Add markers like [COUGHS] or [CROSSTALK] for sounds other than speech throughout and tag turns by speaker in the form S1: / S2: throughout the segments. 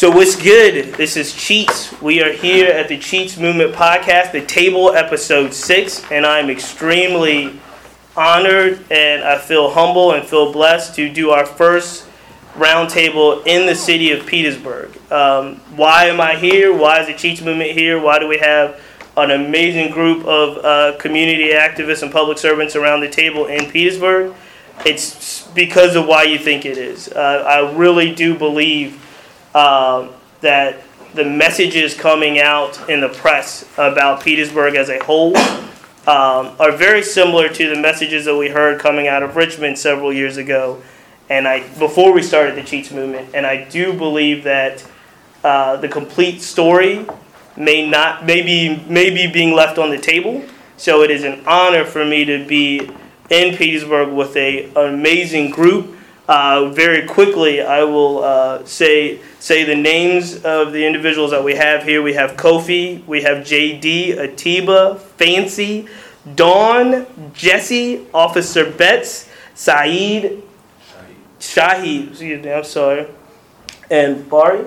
S1: So what's good? This is Cheats. We are here at the Cheats Movement Podcast, the table episode six, and I'm extremely honored and I feel humble and feel blessed to do our first roundtable in the city of Petersburg. Um, why am I here? Why is the Cheats Movement here? Why do we have an amazing group of uh, community activists and public servants around the table in Petersburg? It's because of why you think it is. Uh, I really do believe um, that the messages coming out in the press about Petersburg as a whole um, are very similar to the messages that we heard coming out of Richmond several years ago, and I before we started the Cheats movement. And I do believe that uh, the complete story may not maybe maybe being left on the table. So it is an honor for me to be in Petersburg with a, an amazing group. Uh, very quickly, I will uh, say say the names of the individuals that we have here. We have Kofi, we have JD, Atiba, Fancie, Dawn, Jesse, Officer Betts, Saeed, Shahid, excuse me, I'm sorry, and Bari.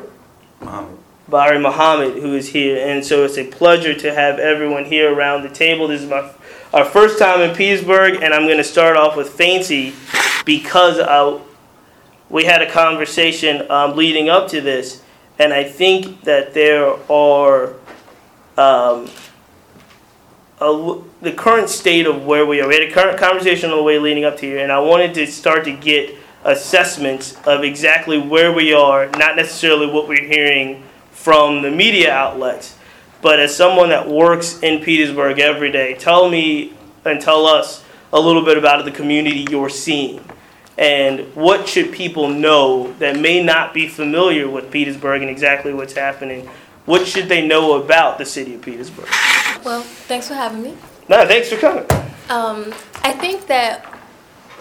S2: Muhammad.
S1: Bari Muhammad, who is here. And so it's a pleasure to have everyone here around the table. This is my our first time in Petersburg, and I'm going to start off with Fancie because uh, we had a conversation um, leading up to this, and I think that there are um, a, the current state of where we are. We had a current conversation on the way leading up to here, and I wanted to start to get assessments of exactly where we are, not necessarily what we're hearing from the media outlets, but as someone that works in Petersburg every day, tell me and tell us a little bit about the community you're seeing. And what should people know that may not be familiar with Petersburg and exactly what's happening? What should they know about the city of Petersburg?
S3: Well, thanks for having me.
S1: No, thanks for coming.
S3: Um, I think that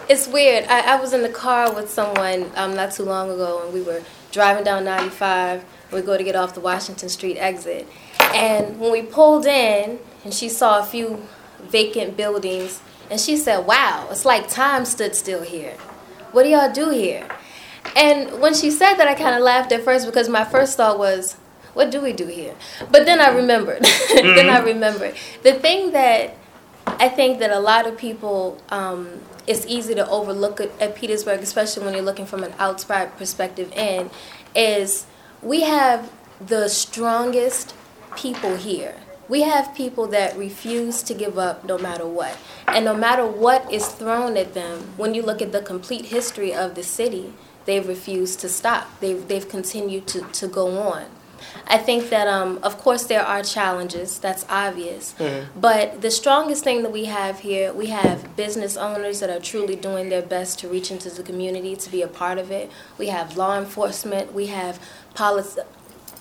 S3: it's weird. I, I was in the car with someone um, not too long ago, and we were driving down 95. We go to get off the Washington Street exit, and when we pulled in, and she saw a few vacant buildings, and she said, "Wow, it's like time stood still here. What do y'all do here?" And when she said that, I kind of laughed at first because my first thought was, "What do we do here?" But then I remembered. [LAUGHS] then I remembered the thing that I think that a lot of people. Um, it's easy to overlook at, at Petersburg, especially when you're looking from an outside perspective in, is we have the strongest people here. We have people that refuse to give up no matter what. And no matter what is thrown at them, when you look at the complete history of the city, they've refused to stop. They've, they've continued to, to go on. I think that, um, of course, there are challenges. That's obvious. Mm-hmm. But the strongest thing that we have here, we have business owners that are truly doing their best to reach into the community, to be a part of it. We have law enforcement. We have policy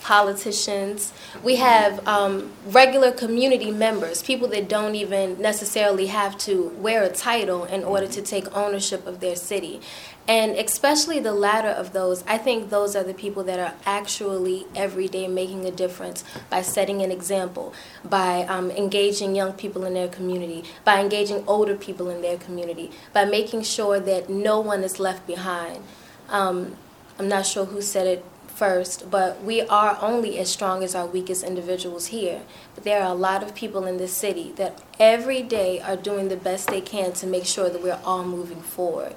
S3: politicians. We have um, regular community members, people that don't even necessarily have to wear a title in order to take ownership of their city. And especially the latter of those, I think those are the people that are actually every day making a difference by setting an example, by um, engaging young people in their community, by engaging older people in their community, by making sure that no one is left behind. Um, I'm not sure who said it first, but we are only as strong as our weakest individuals here. But there are a lot of people in this city that every day are doing the best they can to make sure that we're all moving forward.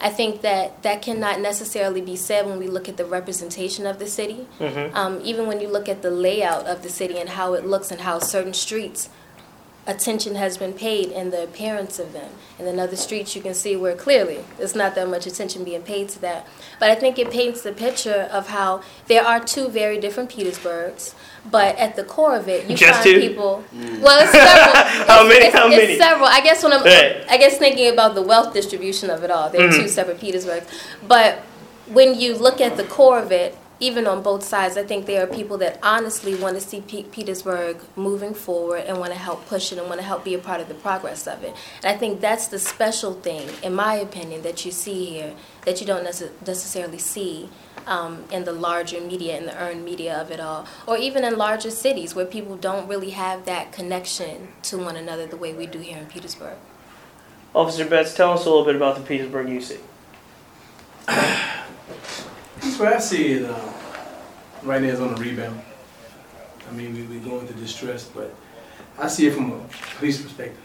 S3: I think that that cannot necessarily be said when we look at the representation of the city. Mm-hmm. Um, even when you look at the layout of the city and how it looks and how certain streets attention has been paid in the appearance of them. And then other streets you can see where clearly there's not that much attention being paid to that. But I think it paints the picture of how there are two very different Petersburgs, but at the core of it, you
S1: Just
S3: find
S1: two?
S3: people. Well, it's several. [LAUGHS]
S1: how
S3: it's,
S1: many?
S3: It's,
S1: how
S3: it's
S1: many?
S3: several. I guess when I'm,
S1: Right.
S3: I guess thinking about the wealth distribution of it all, there are
S1: Mm-hmm.
S3: two separate Petersburgs. But when you look at the core of it, even on both sides, I think there are people that honestly want to see P- Petersburg moving forward and want to help push it and want to help be a part of the progress of it. And I think that's the special thing, in my opinion, that you see here that you don't necess- necessarily see um, in the larger media, in the earned media of it all, or even in larger cities where people don't really have that connection to one another the way we do here in Petersburg.
S1: Officer Betts, tell us a little bit about the Petersburg you see. [CLEARS THROAT]
S2: That's where I see it. Uh, right now is on the rebound. I mean, we, we going through distress, but I see it from a police perspective.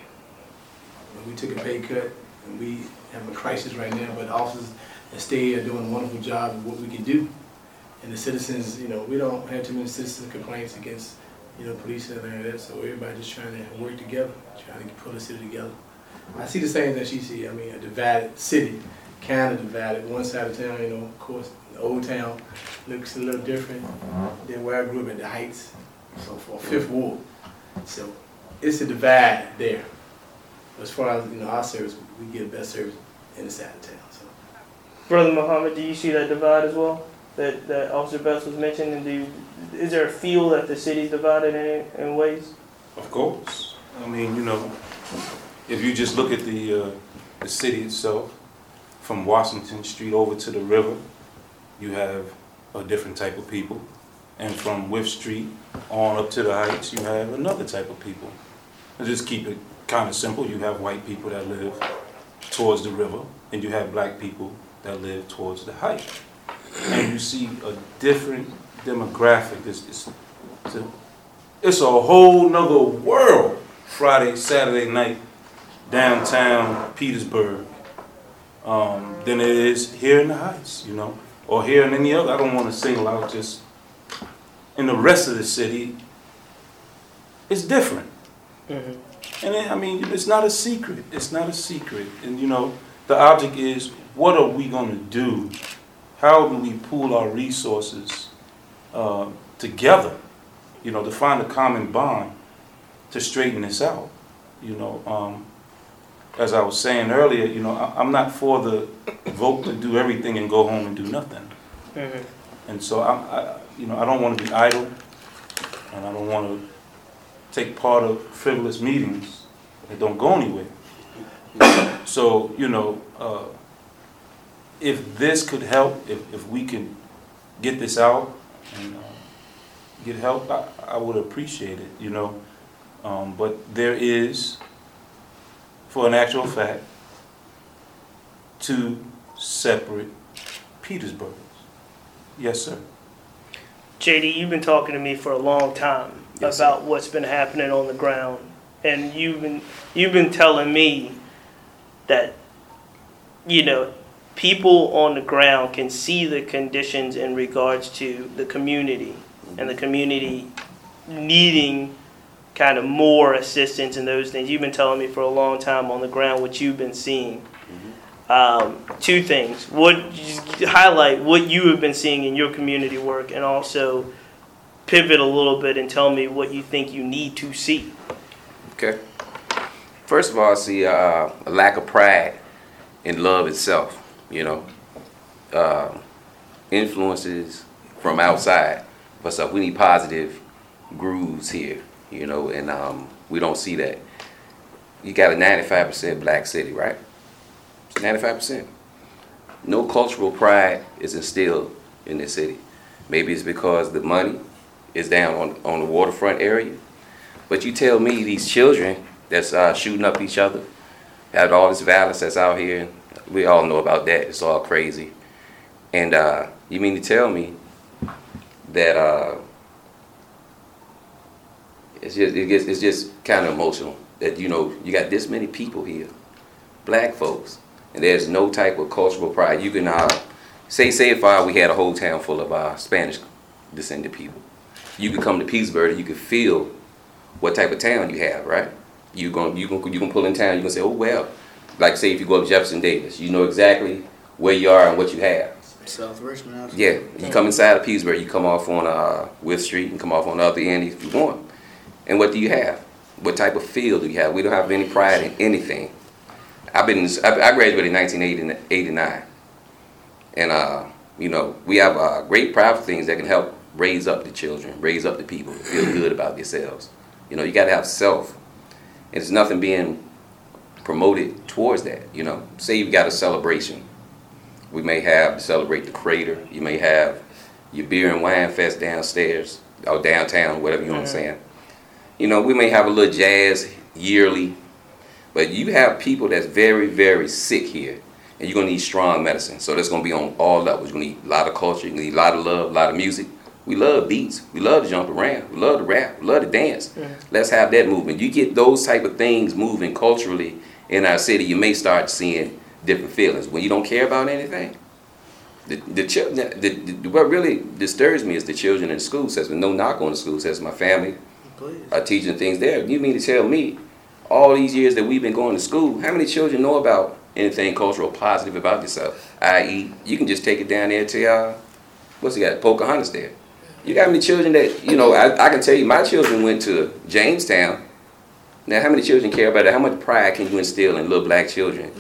S2: We took a pay cut, and we have a crisis right now, but officers stay are doing a wonderful job of what we can do. And the citizens, you know, we don't have too many citizen complaints against, you know, police and everything like that, so everybody just trying to work together, trying to pull the city together. I see the same that she see, I mean, a divided city, kind of divided, one side of town, you know, of course, old town looks a little different than where I grew up in the Heights, so for Fifth Ward. So it's a divide there. As far as, you know, our service, we get best service in the side of town, so.
S1: Brother Muhammad, do you see that divide as well? That, that Officer Betts was mentioning? Do you, is there a feel that the city's divided in, in ways?
S4: Of course. I mean, you know, if you just look at the, uh, the city itself, from Washington Street over to the river, you have a different type of people. And from Wythe Street on up to the Heights, you have another type of people. And just keep it kind of simple. You have white people that live towards the river, and you have black people that live towards the Heights. And you see a different demographic. It's, it's, it's, a, it's a whole nother world Friday, Saturday night, downtown Petersburg, um, than it is here in the Heights, you know, or here in any other. I don't want to single out just in the rest of the city. It's different.
S1: Mm-hmm.
S4: And I mean, it's not a secret. It's not a secret. And you know, the object is what are we going to do? How do we pool our resources uh, together? You know, to find a common bond to straighten this out. You know, um, as I was saying earlier, you know, I, I'm not for the vote to do everything and go home and do nothing.
S1: Mm-hmm.
S4: And so I, I you know, I don't want to be idle, and I don't want to take part of frivolous meetings that don't go anywhere. So, you know, uh, if this could help, if, if we can get this out and uh, get help, I, I would appreciate it, you know. Um, but there is, for an actual fact, two separate Petersburgs. Yes, sir.
S1: JD, you've been talking to me for a long time
S5: Yes,
S1: about what's been happening on the ground, and you've been you've been telling me that you know people on the ground can see the conditions in regards to the community and the community needing kind of more assistance and those things. You've been telling me for a long time on the ground what you've been seeing. Um, two things. What highlight what you have been seeing in your community work, and also pivot a little bit and tell me what you think you need to see.
S5: Okay. First of all, I see uh, a lack of pride in love itself. You know, uh, influences from outside. But so we need positive grooves here. You know, and um, we don't see that. You got a 95% black city, right? 95%. No cultural pride is instilled in this city. Maybe it's because the money is down on, on the waterfront area. But you tell me these children that's uh, shooting up each other, have all this violence that's out here, we all know about that. It's all crazy. And uh, you mean to tell me that uh, it's just it gets, it's just kind of emotional that you know you got this many people here, black folks, and there's no type of cultural pride. You can uh, say say if uh, we had a whole town full of uh, Spanish descended people, you could come to Petersburg and you could feel what type of town you have, right? You going you can you can pull in town. You can say, oh well, like say if you go up Jefferson Davis, you know exactly where you are and what you have.
S6: South Richmond.
S5: Yeah, you come inside of Petersburg, you come off on uh, Wythe Street and come off on the other end if you want. And what do you have? What type of field do you have? We don't have any pride in anything. I've been I graduated in 1989, and uh, you know we have uh, great private things that can help raise up the children, raise up the people, feel good about themselves. You know, you got to have self, and there's nothing being promoted towards that. You know, say you've got a celebration. We may have to celebrate the crater. You may have your beer and wine fest downstairs or downtown, whatever you want to say. You know, we may have a little jazz yearly, but you have people that's very, very sick here, and you're gonna need strong medicine. So that's gonna be on all levels. You're gonna need a lot of culture, you need a lot of love, a lot of music, We love beats. We love to jump around. We love to rap. We love to dance. Let's have that movement. You get those type of things moving culturally in our city, you may start seeing different feelings. When you don't care about anything, the, the, the, the what really disturbs me is the children in the school system. No knock on the school system. My family
S6: Please.
S5: are teaching things there. You mean to tell me, all these years that we've been going to school, how many children know about anything cultural positive about yourself? I.e., you can just take it down there to uh, what's he got? Pocahontas there. You got many children that you know? I, I can tell you, my children went to Jamestown. Now, how many children care about that? How much pride can you instill in little black children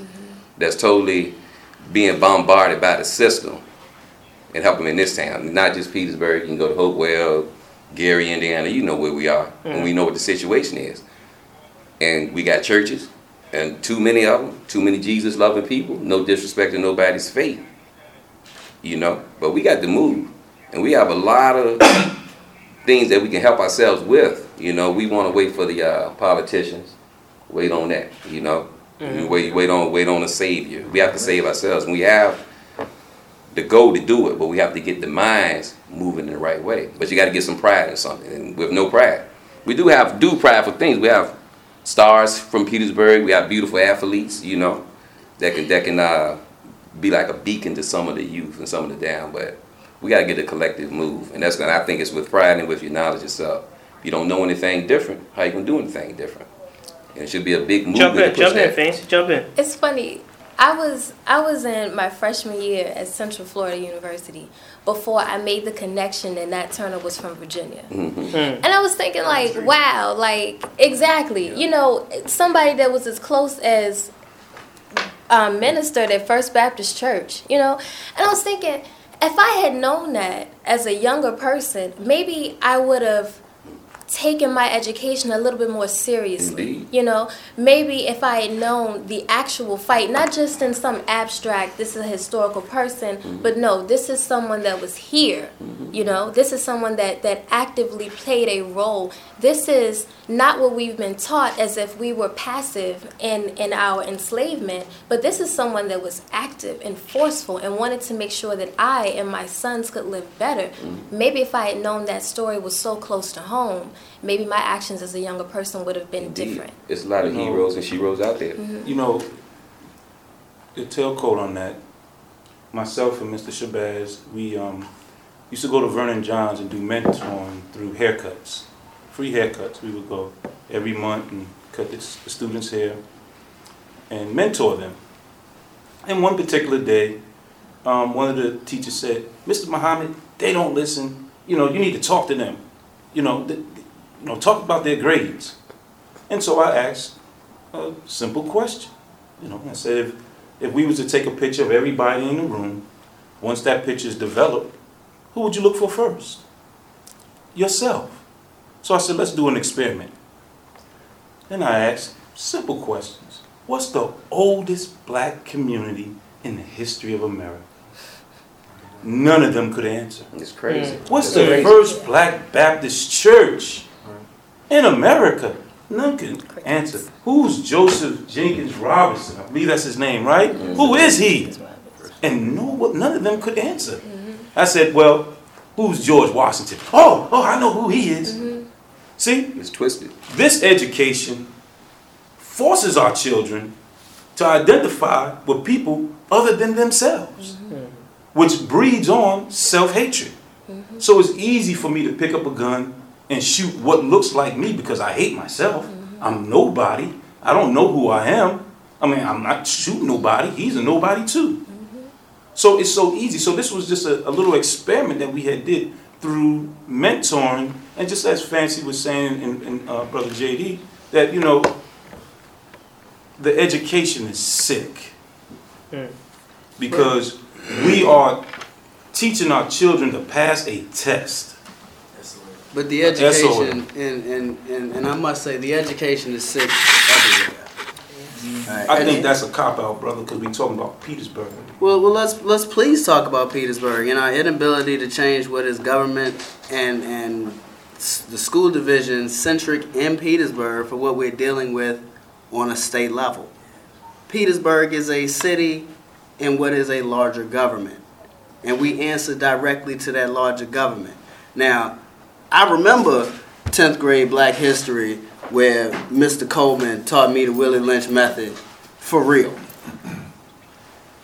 S5: that's totally being bombarded by the system and help them in this town? Not just Petersburg. You can go to Hopewell, Gary, Indiana. You know where we are, and we know what the situation is. And we got churches, and too many of them, too many Jesus loving people. No disrespect to nobody's faith, you know. But we got to move, and we have a lot of [COUGHS] things that we can help ourselves with. You know, we want to wait for the uh, politicians. Wait on that, you know. We wait, wait on, wait on a savior. We have to save ourselves, and we have the goal to do it, but we have to get the minds moving in the right way. But you got to get some pride in something, and with no pride, we do have do prideful things. We have stars from Petersburg. We have beautiful athletes, you know, that can that can uh, be like a beacon to some of the youth and some of the down. But we got to get a collective move, and that's gonna. I think it's with pride and with your knowledge yourself. If you don't know anything different, how you gonna do anything different? And it should be a big movement.
S1: Jump in, jump in. Fancie, jump in.
S3: It's funny. I was I was in my freshman year at Central Florida University before I made the connection that Nat Turner was from Virginia. And I was thinking like, wow, like exactly. You know, somebody that was as close as um, ministered at First Baptist Church, you know? And I was thinking, if I had known that as a younger person, maybe I would have taken my education a little bit more seriously.
S5: Indeed.
S3: You know, maybe if I had known the actual fight, not just in some abstract, this is a historical person, mm-hmm. but no, this is someone that was here. Mm-hmm. You know, this is someone that, that actively played a role. This is not what we've been taught as if we were passive in, in our enslavement, but this is someone that was active and forceful and wanted to make sure that I and my sons could live better. Mm-hmm. Maybe if I had known that story was so close to home, maybe my actions as a younger person would have been
S5: Indeed.
S3: different.
S5: It's a lot of
S4: No.
S5: heroes and sheroes out there.
S4: You know, the tailcoat on that, myself and Mr. Shabazz, we um, used to go to Vernon Johns and do mentoring through haircuts. Free haircuts. We would go every month and cut the, the students' hair and mentor them. And one particular day, um, one of the teachers said, Mr. Muhammad, they don't listen. You know, you need to talk to them. You know, th- you know, talk about their grades. And so I asked a simple question. You know, I said if, if we was to take a picture of everybody in the room, once that picture is developed, who would you look for first? Yourself. So I said, let's do an experiment. Then I asked simple questions. What's the oldest black community in the history of America? None of them could answer.
S5: It's crazy.
S4: What's
S5: It's
S4: the
S5: crazy.
S4: first black Baptist church in America? None can answer. Who's Joseph Jenkins Robinson? I believe that's his name, right? Who is he? And no, none of them could answer. Mm-hmm. I said, well, who's George Washington? Oh, oh, I know who he is. Mm-hmm. See,
S5: It's twisted.
S4: this education forces our children to identify with people other than themselves, mm-hmm. which breeds on self hatred. So it's easy for me to pick up a gun and shoot what looks like me because I hate myself. I'm nobody. I don't know who I am. I mean, I'm not shooting nobody. He's a nobody too. So it's so easy. So this was just a, a little experiment that we had did through mentoring, and just as Fancie was saying, and, and uh, Brother JD, that you know, the education is sick
S1: Mm.
S4: because we are teaching our children to pass a test.
S6: But the education, and, and, and, and I must say, the education is sick everywhere.
S4: I think that's a cop out, brother, because we're talking about Petersburg.
S6: Well, well, let's let's please talk about Petersburg and our inability to change what is government and and the school division centric in Petersburg for what we're dealing with on a state level. Petersburg is a city in what is a larger government, and we answer directly to that larger government. Now, I remember 10th grade black history where Mr. Coleman taught me the Willie Lynch method for real.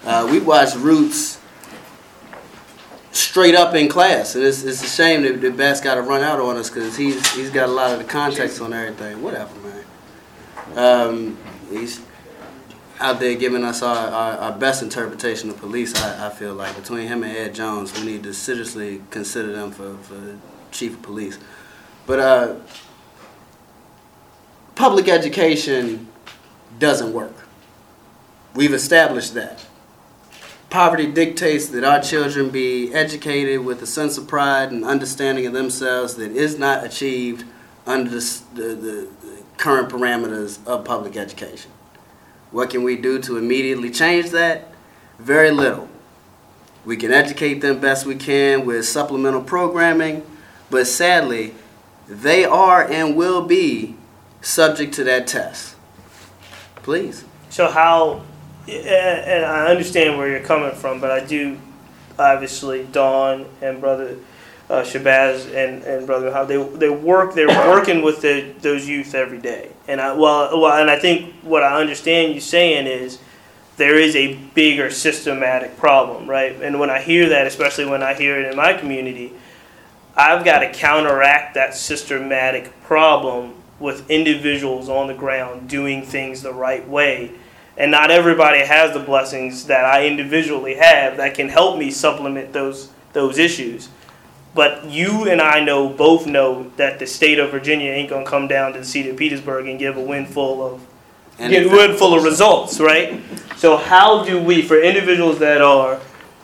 S6: Uh, we watched Roots straight up in class, and it's, it's a shame that, that Bass got to run out on us because he's he's got a lot of the context on everything. Whatever, man. Um, he's out there giving us our, our, our best interpretation of police. I, I feel like between him and Ed Jones, we need to seriously consider them for, for chief of police. But uh, public education doesn't work. We've established that. Poverty dictates that our children be educated with a sense of pride and understanding of themselves that is not achieved under the, the, the, the current parameters of public education. What can we do to immediately change that? Very little. We can educate them best we can with supplemental programming, but sadly, they are and will be subject to that test. Please.
S1: So how, and I understand where you're coming from, but I do, obviously, Dawn and brother uh, Shabazz and, and brother how they they work they're working with the, those youth every day, and I well well and I think what I understand you saying is there is a bigger systematic problem, right? And when I hear that, especially when I hear it in my community, I've got to counteract that systematic problem with individuals on the ground doing things the right way. And not everybody has the blessings that I individually have that can help me supplement those those issues. But you and I know both know that the state of Virginia ain't gonna come down to the seat of Petersburg and give a windful of get a windful of results, right? So how do we, for individuals that are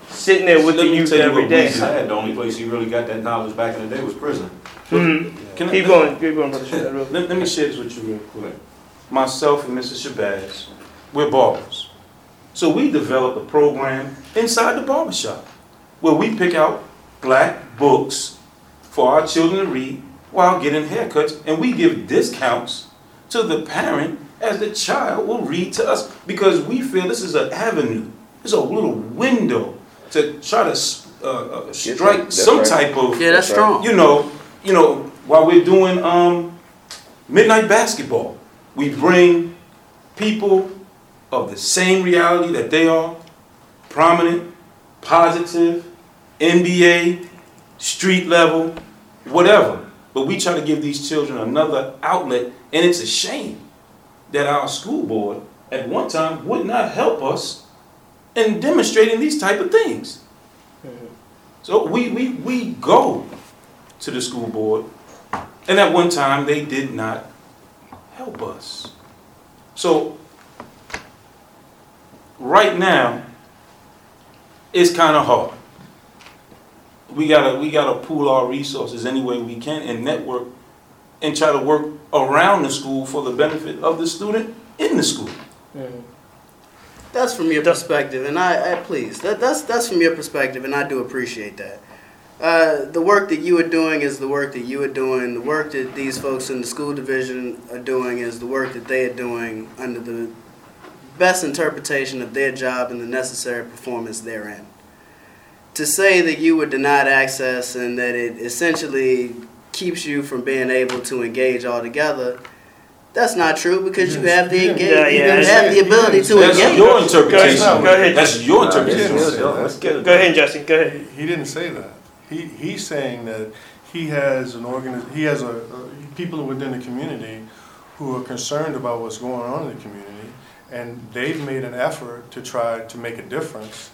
S1: sitting there with
S7: Let
S1: the youth
S7: you
S1: every day?
S7: Had. The only place he really got that knowledge back in the day was prison.
S1: Mhm.
S4: Can I-
S1: Keep going, keep going, brother.
S4: Let, let me share this with you real quick. Myself and Mrs. Shabazz, we're barbers. So we developed a program inside the barbershop where we pick out black books for our children to read while getting haircuts, and we give discounts to the parent as the child will read to us because we feel this is an avenue, it's a little window to try to uh, uh, strike
S5: that's
S4: some
S5: right.
S4: type of
S6: Yeah, that's strong.
S4: you know, you know, while we're doing um, midnight basketball, we bring people of the same reality that they are, prominent, positive, NBA, street level, whatever. But we try to give these children another outlet, and it's a shame that our school board at one time would not help us in demonstrating these type of things. So we, we, we go to the school board, and at one time they did not help us. So right now, it's kind of hard. We gotta we gotta pool our resources any way we can and network and try to work around the school for the benefit of the student in the school.
S6: That's from your perspective, and I, I please that, that's that's from your perspective, and I do appreciate that. Uh, the work that you are doing is the work that you are doing. The work that these folks in the school division are doing is the work that they are doing under the best interpretation of their job and the necessary performance therein. To say that you were denied access and that it essentially keeps you from being able to engage altogether, that's not true because you have the engage,
S1: Yeah,
S6: you
S1: yeah,
S6: have the ability to
S4: That's
S6: engage.
S4: your interpretation.
S1: Go ahead, go ahead.
S4: That's your interpretation.
S8: yeah, yeah, let's get it.
S1: Go ahead, Justin. Go ahead.
S9: He didn't say that. He, he's saying that he has an organ, he has a, a- people within the community who are concerned about what's going on in the community, and they've made an effort to try to make a difference.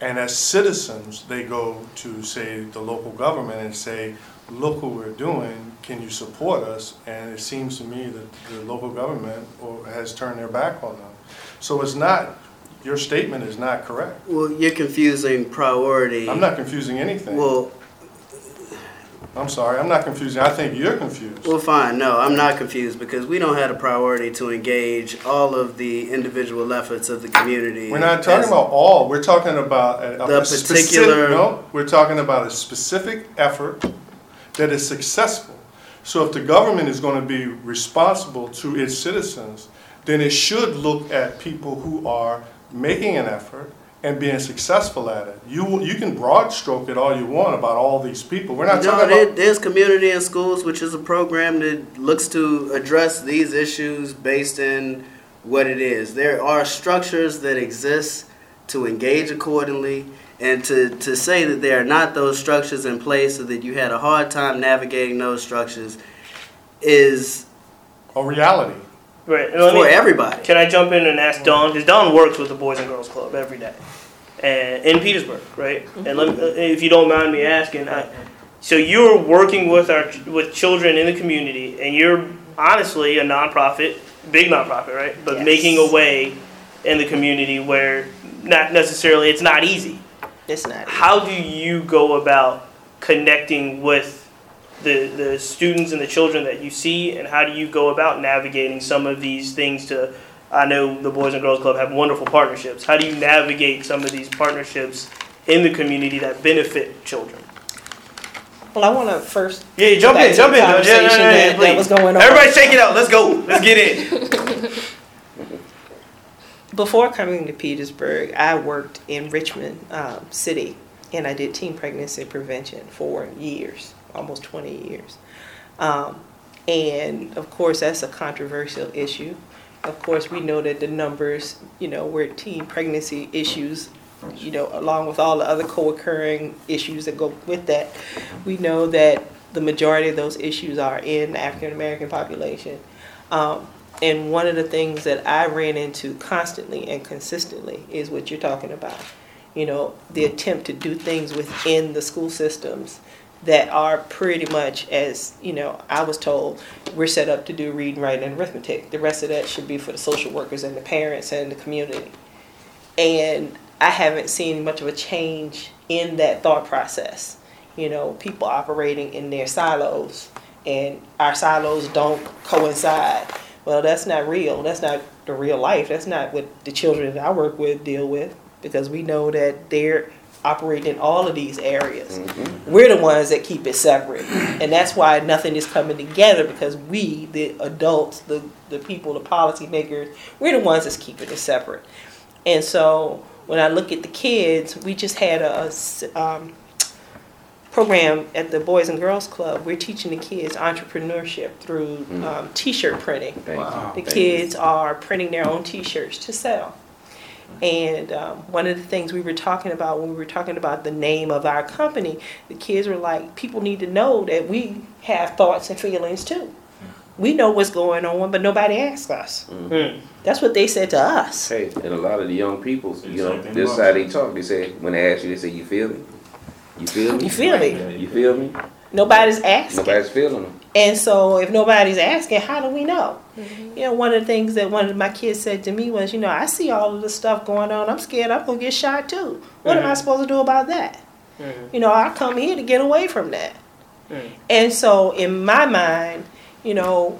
S9: And as citizens, they go to, say, the local government and say, look what we're doing, can you support us? And it seems to me that the local government or- has turned their back on them. So it's not, your statement is not correct.
S6: Well, you're confusing priority.
S9: I'm not confusing anything.
S6: Well,
S9: I'm sorry, I'm not confusing. I think you're confused.
S6: well, fine. No, I'm not confused because we don't have a priority to engage all of the individual efforts of the community.
S9: We're not talking
S6: as-
S9: about all, we're talking about a, a
S6: The
S9: specific-
S6: particular-
S9: No, we're talking about a specific effort that is successful. So if the government is gonna be responsible to its citizens, then it should look at people who are making an effort and being successful at it. You you can broad stroke it all you want about all these people. We're not
S6: know,
S9: talking about
S6: there's Community in Schools, which is a program that looks to address these issues based in what it is. There are structures that exist to engage accordingly, and to, to say that there are not those structures in place so that you had a hard time navigating those structures is
S9: a reality.
S1: Right. and
S6: for
S1: me-
S6: everybody.
S1: Can I jump in and ask Dawn? Because Dawn works with the Boys and Girls Club every day, and in Petersburg, right? And let me, if you don't mind me asking, I, so you're working with our with children in the community, and you're honestly a nonprofit, big nonprofit, right? But
S8: Yes.
S1: making a way in the community where not necessarily it's not easy.
S8: It's not.
S1: How do you go about connecting with the, the students and the children that you see, and how do you go about navigating some of these things to? I know the Boys and Girls Club have wonderful partnerships. How do you navigate some of these partnerships in the community that benefit children?
S8: Well, I want to first.
S1: Yeah, jump in, jump in. Yeah,
S8: conversation
S1: yeah, yeah,
S8: that, that was going on.
S1: Everybody, shake it out. Let's go. Let's get in. [LAUGHS]
S8: Before coming to Petersburg, I worked in Richmond um, City, and I did teen pregnancy prevention for years, almost 20 years. Um, and of course, that's a controversial issue. Of course, we know that the numbers, you know, where teen pregnancy issues, you know, along with all the other co-occurring issues that go with that, we know that the majority of those issues are in the African American population. Um, and one of the things that I ran into constantly and consistently is what you're talking about. You know, the attempt to do things within the school systems that are pretty much as, you know, I was told, we're set up to do reading, writing, and arithmetic. The rest of that should be for the social workers and the parents and the community. And I haven't seen much of a change in that thought process. You know, people operating in their silos, and our silos don't coincide. Well, that's not real. That's not the real life. That's not what the children that I work with deal with because we know that they're operating in all of these areas. We're the ones that keep it separate. And that's why nothing is coming together because we, the adults, the, the people, the policymakers, we're the ones that's keeping it separate. And so when I look at the kids, we just had a, um, program at the Boys and Girls Club. We're teaching the kids entrepreneurship through um, t-shirt printing.
S2: Wow.
S8: The kids are printing their own T-shirts to sell. And um, one of the things we were talking about when we were talking about the name of our company, the kids were like, people need to know that we have thoughts and feelings too. We know what's going on, but nobody asks us.
S1: Hmm.
S8: That's what they said to us.
S5: Hey, and a lot of the young people, you know,
S7: Exactly.
S5: this side they talk, they say, when they ask you, they say, you feel me? You feel me?
S8: You feel me?
S5: You feel me?
S8: Nobody's asking.
S5: Nobody's feeling them.
S8: And so, if nobody's asking, how do we know? You know, one of the things that one of my kids said to me was, you know, I see all of this stuff going on. I'm scared I'm going to get shot too. What am I
S1: Mhm.
S8: supposed to do about that?
S1: Mhm.
S8: You know, I come here to get away from that.
S1: Mhm.
S8: And so, in my mind, you know,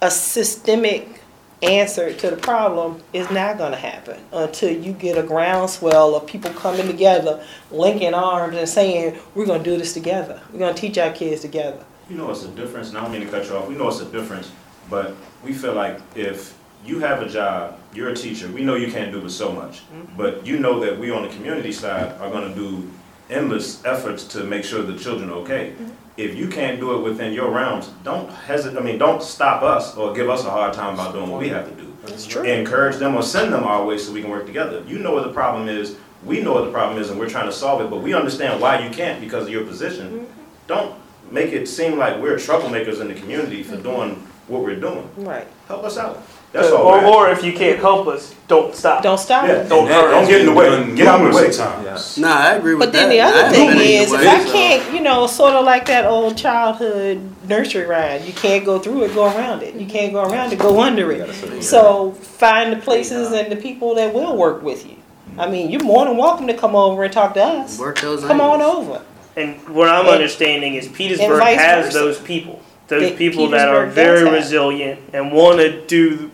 S8: a systemic answer to the problem is not going to happen until you get a groundswell of people coming together, linking arms, and saying, we're going to do this together. We're going to teach our kids together.
S7: You know it's a difference, and I don't mean to cut you off, we know it's a difference, but we feel like if you have a job, you're a teacher, we know you can't do but so much. Mm-hmm. But you know that we on the community side are gonna do endless efforts to make sure the children are okay. Mm-hmm. If you can't do it within your realms, don't hesitate, I mean, don't stop us or give us a hard time about doing what we have to do.
S8: That's true.
S7: Encourage them or send them our way so we can work together. You know what the problem is, we know what the problem is, and we're trying to solve it, but we understand why you can't because of your position. Mm-hmm. Don't make it seem like we're troublemakers in the community for mm-hmm. doing what we're doing.
S8: Right.
S7: Help us out. That's all.
S1: or, or if you can't help us, don't stop.
S8: Don't stop
S7: Yeah.
S1: Don't
S7: that- don't get in the way.
S4: Done
S7: Get out of the way.
S4: numerous times.
S6: Nah, I agree with
S8: But then the other
S6: haven't
S8: thing is,
S6: either
S8: if
S6: way,
S8: I can't, you know, sort of like that old childhood nursery rhyme, you can't go through it, go around it. You can't go around it, go under it. So find the places and the people that will work with you. I mean, you're more than welcome to come over and talk to us.
S6: Work those
S8: Come on over.
S1: And what I'm
S8: And-
S1: understanding is Petersburg has
S8: versa.
S1: those people, those
S8: That
S1: people that are very resilient and want to do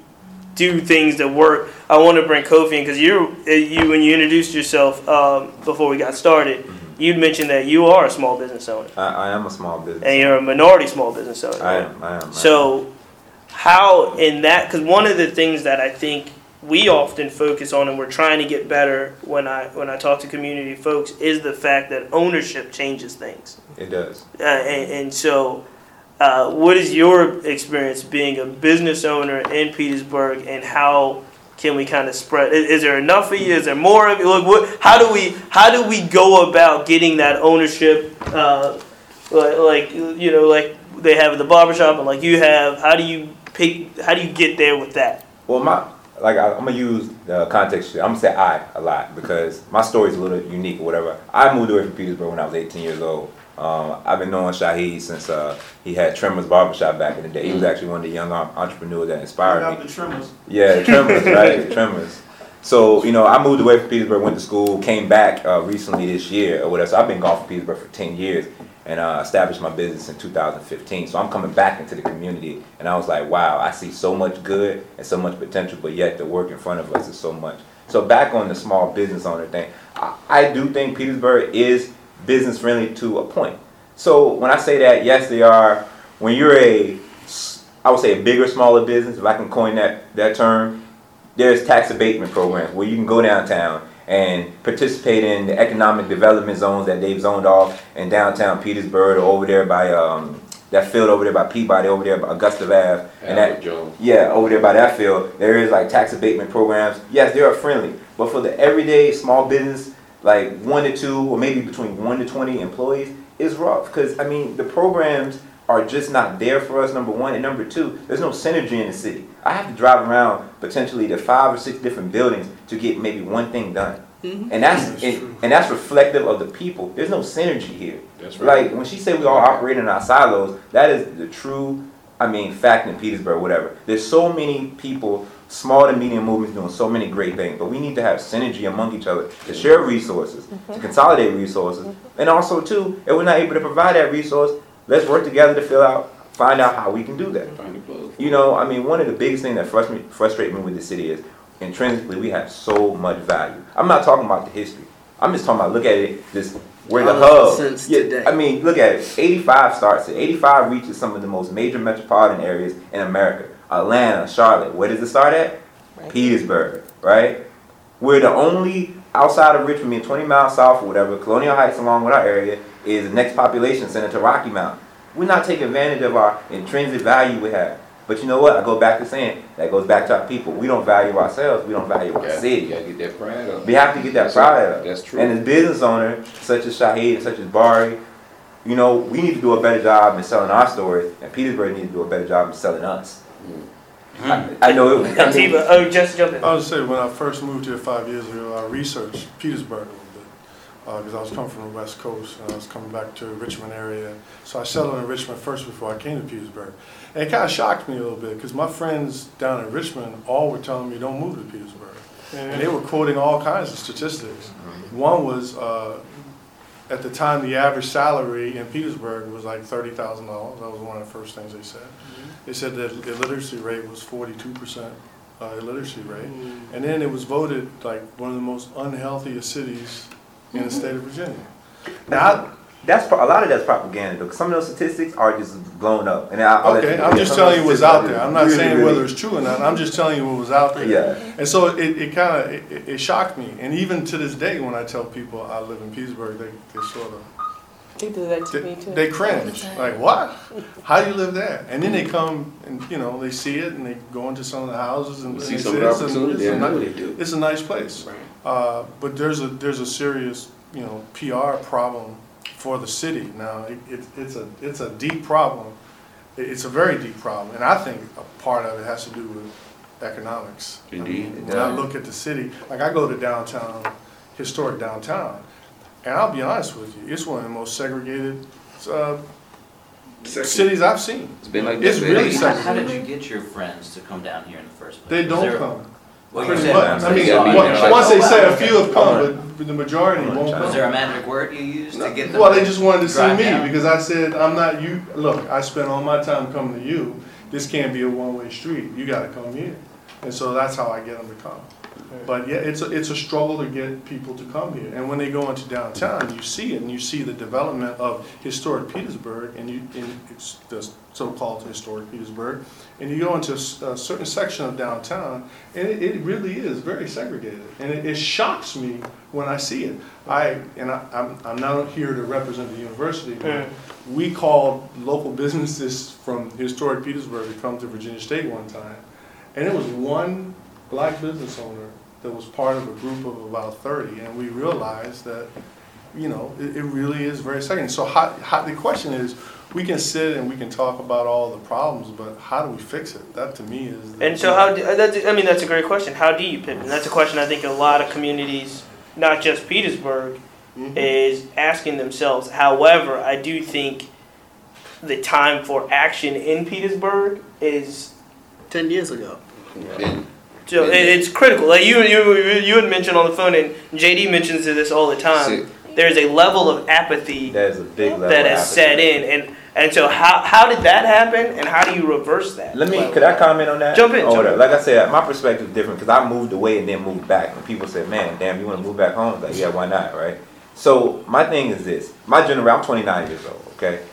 S1: do things that work. I want to bring Kofi in because you you when you introduced yourself um, before we got started, you'd mentioned that you are a small business owner
S10: I, I am a small business.
S1: and you're a minority small business owner.
S10: I
S1: right?
S10: am. Am. I am.
S1: So, how in that? Because one of the things that I think we often focus on and we're trying to get better when I when I talk to community folks is the fact that ownership changes things.
S10: It does.
S1: Uh, and, and so, uh, what is your experience being a business owner in Petersburg, and how can we kind of spread? Is, is there enough of you? Is there more of you? Like, what, how do we how do we go about getting that ownership? Uh, like, you know, like they have at the barbershop, and like you have. How do you pick? How do you get there with that?
S10: Well, my like I, I'm gonna use the context. I'm gonna say I a lot because my story is a little unique or whatever. I moved away from Petersburg when I was 18 years old. Um, I've been knowing Shahid since uh, he had Tremors Barbershop back in the day. He was actually one of the young entrepreneurs that inspired me.
S7: trimmers.
S10: Yeah, [LAUGHS] Tremors, right? Tremors. So, you know, I moved away from Petersburg, went to school, came back uh, recently this year or whatever. So I've been gone from Petersburg for 10 years and uh, established my business in 2015. So I'm coming back into the community and I was like, wow, I see so much good and so much potential, but yet the work in front of us is so much. So back on the small business owner thing, I, I do think Petersburg is business friendly to a point. So when I say that, yes, they are. When you're a, I would say a bigger, smaller business, if I can coin that, that term, there's tax abatement programs where you can go downtown and participate in the economic development zones that they've zoned off in downtown Petersburg or over there by um, that field over there by Peabody, over there by Augusta Ave, and that
S5: Jones.
S10: yeah, over there by that field, there is like tax abatement programs. Yes, they are friendly, but for the everyday small business, like one to two or maybe between one to twenty employees, is rough. Because I mean, the programs are just not there for us. Number one, and number two, there's no synergy in the city. I have to drive around potentially to five or six different buildings to get maybe one thing done. Mm-hmm. And that's
S9: That's
S10: and, and that's reflective of the people. There's no synergy here.
S5: That's right.
S10: Like when she said we all operate in our silos, that is the true, I mean, fact in Petersburg, whatever. There's so many people, small to medium movements doing so many great things, but we need to have synergy among each other to share resources, to mm-hmm. consolidate resources, mm-hmm. and also too, if we're not able to provide that resource, let's work together to fill out, find out how we can do that.
S5: Find the clothes.
S10: You know, I mean, one of the biggest things that frustrates me, frustrate me with the city is intrinsically we have so much value. I'm not talking about the history. I'm just talking about look at it, this where the
S6: the
S10: hub.
S6: sense
S10: Yeah,
S6: today.
S10: I mean, look at it. 85 starts it. 85 reaches some of the most major metropolitan areas in America. Atlanta, Charlotte. Where does it start at?
S8: Right.
S10: Petersburg, right? We're the only outside of Richmond, 20 miles south or whatever, Colonial Heights along with our area is the next population center to Rocky Mount. We're not taking advantage of our intrinsic value we have. But you know what? I go back to saying that goes back to our people. We don't value ourselves. We don't value our
S5: Yeah,
S10: city.
S5: You gotta get that pride up.
S10: We have to get that
S5: That's
S10: pride up.
S5: That's true.
S10: And as business owners, such as Shahid, and such as Bari, you know, we need to do a better job in selling our stories, and Petersburg needs to do a better job in selling us. I, I know it. I mean,
S1: Tiva, oh, just jump in.
S9: I would say when I first moved here five years ago, I researched Petersburg a little bit because I was coming from the West Coast and I was coming back to Richmond area. So I settled in Richmond first before I came to Petersburg. And it kind of shocked me a little bit because my friends down in Richmond all were telling me don't move to Petersburg. And they were quoting all kinds of statistics. One was uh, at the time the average salary in Petersburg was like thirty thousand dollars. That was one of the first things they said. Mm-hmm. They said that the literacy rate was forty-two percent uh, illiteracy rate, mm. and then it was voted like one of the most unhealthiest cities in the mm-hmm. state of Virginia.
S10: now, that's a lot of that's propaganda. Though. 'cause Some of those statistics are just blown up. And I, I'll let
S9: Okay,
S10: you-
S9: I'm just
S10: some
S9: telling you
S10: those
S9: what's out there. I'm not
S10: really,
S9: saying
S10: really-
S9: whether it's true or not. I'm just telling you what was out there.
S10: Yeah.
S9: And so it, it kind of it, it- it shocked me, and even to this day, when I tell people I live in Petersburg, they, they sort of
S8: He did that to me too.
S9: they cringe. Like what? How do you live there? And then they come and you know they see it and they go into some of the houses and, and
S5: see
S9: they
S5: some
S9: say
S5: of the
S9: it's a- it's a
S5: I know they do.
S9: it's a nice place.
S5: Right.
S9: Uh, but there's a there's a serious you know PR problem for the city now. It, it, it's a it's a deep problem. It- It's a very deep problem, and I think a part of it has to do with economics. I mean,
S5: Indeed.
S9: when I look at the city, like I go to downtown, historic downtown, and I'll be honest with you, it's one of the most segregated uh, cities I've seen.
S5: It's been like
S9: It's
S5: that.
S9: really
S5: for
S9: sad.
S5: eight
S11: How, how did you get your friends to come down here in the first place?
S9: They don't
S11: there-
S9: come.
S11: Well, you
S9: Pretty
S11: said-
S9: much. I mean,
S5: gotta be
S9: once once they oh, say a
S11: Okay.
S9: few have come, but the majority won't
S11: Was there a magic word you used to get them?
S9: Well, they just wanted to see
S11: drive
S9: me
S11: down?
S9: because I said, I'm not you. Look, I spent all my time coming to you. This can't be a one-way street. You got to come here. And so that's how I get them to come. But yeah, it's a, it's a struggle to get people to come here. And when they go into downtown, you see it, and you see the development of historic Petersburg, and you, it's the so-called historic Petersburg, and you go into a certain section of downtown, and it, it really is very segregated. And it, it shocks me when I see it. I, and I, I'm, I'm not here to represent the university, but we called local businesses from historic Petersburg to come to Virginia State one time, and it was one black business owner that was part of a group of about 30, and we realized that, you know, it, it really is very second. So how, how, the question is, we can sit and we can talk about all the problems, but how do we fix it? That to me is. the-
S1: And so, how? Do, uh, that's, I mean, that's a great question. How do you pivot? And that's a question I think a lot of communities, not just Petersburg,
S6: Mhm.
S1: is asking themselves. However, I do think the time for action in Petersburg is
S6: Ten years ago.
S5: And
S1: so it, it's critical. Like you, you, you had mentioned on the phone, and JD mentions this all the time. There's a level of apathy
S10: There's a big level.
S1: that has set in, and and so how how did that happen, and how do you reverse that?
S10: Let me, could I comment on that?
S1: Jump in,
S10: oh,
S1: jump
S10: up.
S1: in.
S10: Like I said, my perspective is different because I moved away and then moved back. And people said, man, damn, you want to move back home? Like, yeah, why not, right? So my thing is this. My generation, I'm 29 years old, okay?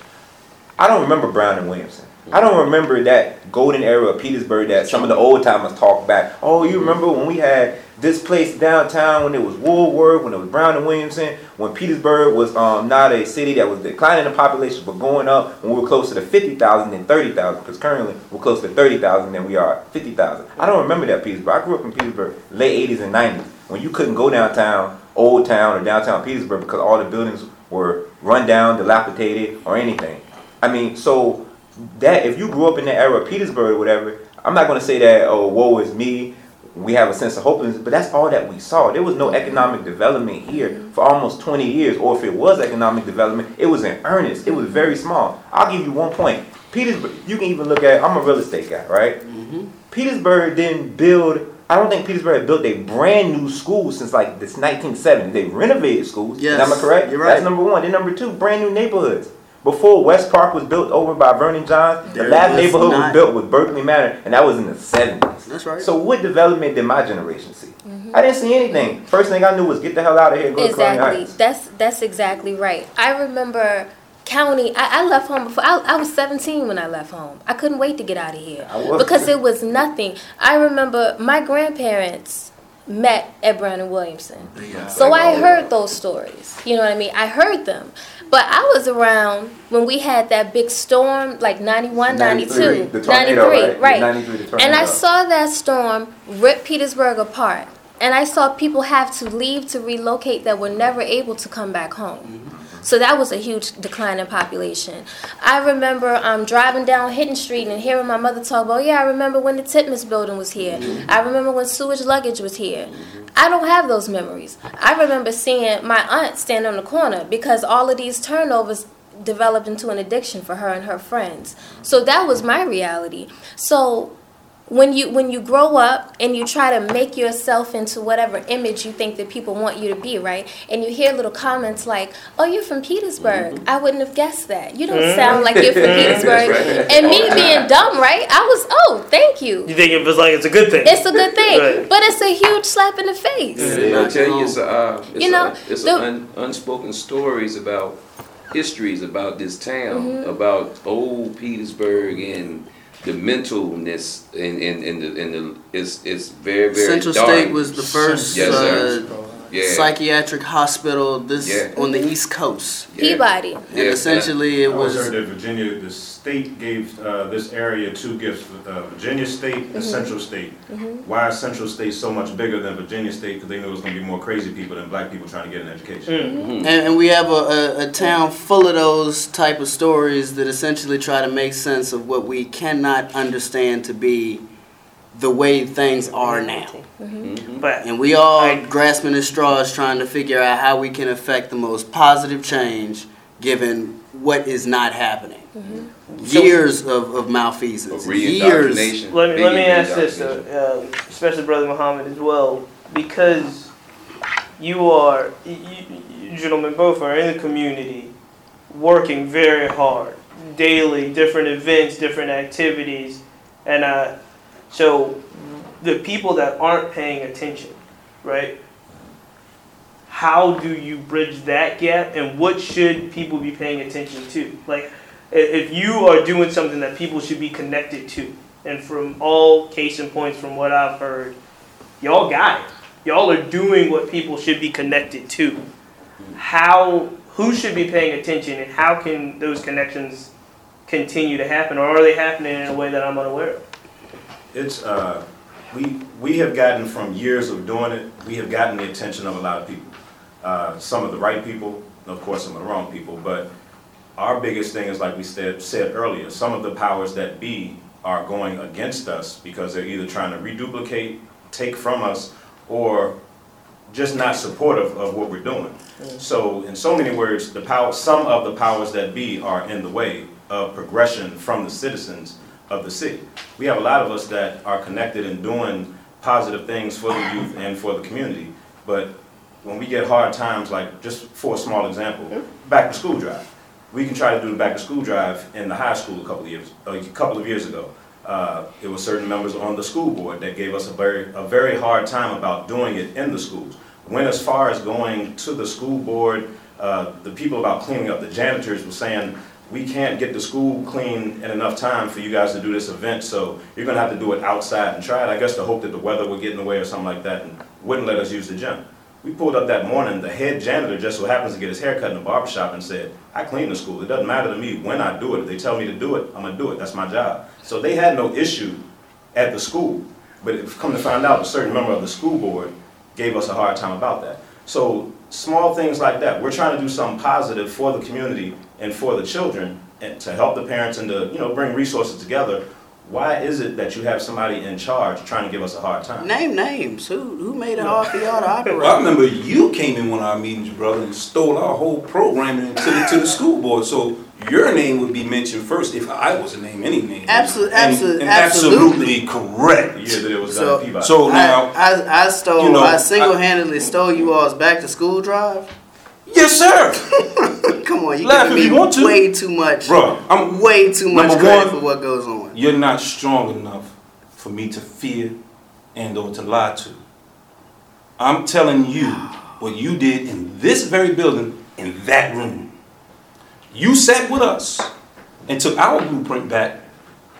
S10: I don't remember Brown and Williamson. I don't remember that golden era of Petersburg that some of the old timers talk back. Oh, you remember when we had this place downtown when it was Woolworth, when it was Brown and Williamson, when Petersburg was um, not a city that was declining in population but going up when we were closer to 50,000 than 30,000 because currently we're closer to 30,000 than we are 50,000. I don't remember that Petersburg. I grew up in Petersburg late 80s and 90s when you couldn't go downtown, Old Town or downtown Petersburg because all the buildings were run down, dilapidated or anything. I mean, so that if you grew up in the era of Petersburg or whatever, I'm not going to say that oh woe is me. We have a sense of hopelessness, but that's all that we saw. There was no economic development here for almost 20 years, or if it was economic development, it was in earnest. It was very small. I'll give you one point. Petersburg, you can even look at. I'm a real estate guy, right? Mm-hmm. Petersburg didn't build. I don't think Petersburg built a brand new school since like this 1970. They renovated schools.
S6: Yes,
S10: Am I correct?
S6: you're right.
S10: That's number one. Then number two, brand new neighborhoods. Before West Park was built over by Vernon Johns, the last
S6: was
S10: neighborhood was built with Berkeley Manor, and that was in the 70s.
S6: That's right.
S10: So what development did my generation see? Mm-hmm. I didn't see anything. First thing I knew was get the hell out of here, go to Colonial
S3: Exactly. That's that's exactly right. I remember county. I, I left home before. I, I was 17 when I left home. I couldn't wait to get out of here
S10: I was.
S3: because it was nothing. I remember my grandparents met at Brown and Williamson. So
S5: Like
S3: I heard those stories. You know what I mean? I heard them. But I was around when we had that big storm, like 91, 92,
S10: 93, tornado,
S3: 93,
S10: right?
S3: right.
S10: The 93, the
S3: And I saw that storm rip Petersburg apart. And I saw people have to leave to relocate that were never able to come back home. Mm-hmm. So that was a huge decline in population. I remember um, driving down Hidden Street and hearing my mother talk about, yeah, I remember when the Titmus building was here. I remember when Seward luggage was here. I don't have those memories. I remember seeing my aunt stand on the corner because all of these turnovers developed into an addiction for her and her friends. So that was my reality. So when you when you grow up and you try to make yourself into whatever image you think that people want you to be, right? And you hear little comments like, "Oh, you're from Petersburg. I wouldn't have guessed that. You don't sound like you're from [LAUGHS] Petersburg."
S5: right.
S3: And me being dumb, right? I was, "Oh, thank you.
S1: You think it was like it's a good thing?
S3: It's a good thing."
S1: Right.
S3: But it's a huge slap in the face.
S5: And I'll tell you, it's a, uh, it's
S3: You know,
S5: a, it's
S3: the-
S5: a un, unspoken stories about histories about this town,
S3: Mm-hmm.
S5: about old Petersburg and the mentalness and and, and the and the it's it's very very
S6: Central
S5: dark.
S6: State was the first
S5: Yes, sir.
S6: uh,
S5: yeah.
S6: psychiatric hospital this
S5: Yeah.
S6: on the East Coast.
S5: yeah.
S3: Peabody.
S6: And
S5: Yeah.
S6: essentially, it
S7: I was
S6: was
S7: heard that Virginia, the state gave uh, this area two gifts, uh, Virginia State and Central State. Why is Central State so much bigger than Virginia State? Because they knew it was going to be more crazy people than black people trying to get an education.
S1: Mm.
S6: And, and we have a, a, a town full of those type of stories that essentially try to make sense of what we cannot understand to be the way things are now.
S1: But
S6: And we all
S1: I-
S6: grasping at straws trying to figure out how we can affect the most positive change given what is not happening. Years of, of malfeasance. Years.
S5: reindoctrination.
S1: let me let me ask this, though, uh, especially Brother Muhammad as well, because you are you, you gentlemen both are in the community, working very hard daily, different events, different activities, and uh, so the people that aren't paying attention, right? How do you bridge that gap, and what should people be paying attention to? Like, if you are doing something that people should be connected to, and from all case and points, from what I've heard, y'all got it. Y'all are doing what people should be connected to. How, who should be paying attention, and how can those connections continue to happen, or are they happening in a way that I'm unaware of?
S7: It's, uh, we, we have gotten from years of doing it, we have gotten the attention of a lot of people. Uh, some of the right people, of course, some of the wrong people, but our biggest thing is like we said, said earlier, some of the powers that be are going against us because they're either trying to reduplicate, take from us, or just not supportive of what we're doing. So, in so many words, the power, some of the powers that be are in the way of progression from the citizens of the city. We have a lot of us that are connected and doing positive things for the youth and for the community, but when we get hard times, like, just for a small example, back to school drive. We can try to do the back to school drive in the high school a couple of years, a couple of years ago. Uh, it was certain members on the school board that gave us a very, a very hard time about doing it in the schools. Went as far as going to the school board, uh, the people about cleaning up, the janitors were saying, we can't get the school clean in enough time for you guys to do this event, so you're gonna have to do it outside and try it. I guess to hope that the weather would get in the way or something like that and wouldn't let us use the gym. We pulled up that morning, the head janitor just so happens to get his hair cut in the barber shop and said, I clean the school. It doesn't matter to me when I do it. If they tell me to do it, I'm gonna do it. That's my job. So they had no issue at the school. But it come to find out, a certain member of the school board gave us a hard time about that. So small things like that. We're trying to do something positive for the community and for the children and to help the parents and to, you know, bring resources together. Why is it that you have somebody in charge trying to give us a hard time?
S6: Name names. Who who made it hard for y'all to [LAUGHS] operate?
S4: Well, I remember you came in one of our meetings, brother, and stole our whole programming into the, to the school board. So your name would be mentioned first if I was to name any name.
S6: Absolutely,
S4: And-
S6: absolute-
S4: and
S6: absolutely.
S4: correct.
S7: The year that it was
S6: So-
S7: done Peabody.
S4: So now,
S6: I, I, I stole.
S4: you know,
S6: I single-handedly stole you all's back to school drive.
S4: yes, sir, [LAUGHS]
S6: Come on, you
S4: Laugh
S6: give
S4: if
S6: me
S4: you want to.
S6: way too much.
S4: bro. I'm
S6: Way too much
S4: Number
S6: credit
S4: one-
S6: for what goes on.
S4: You're not strong enough for me to fear and or to lie to. I'm telling you what you did in this very building, in that room. You sat with us and took our blueprint back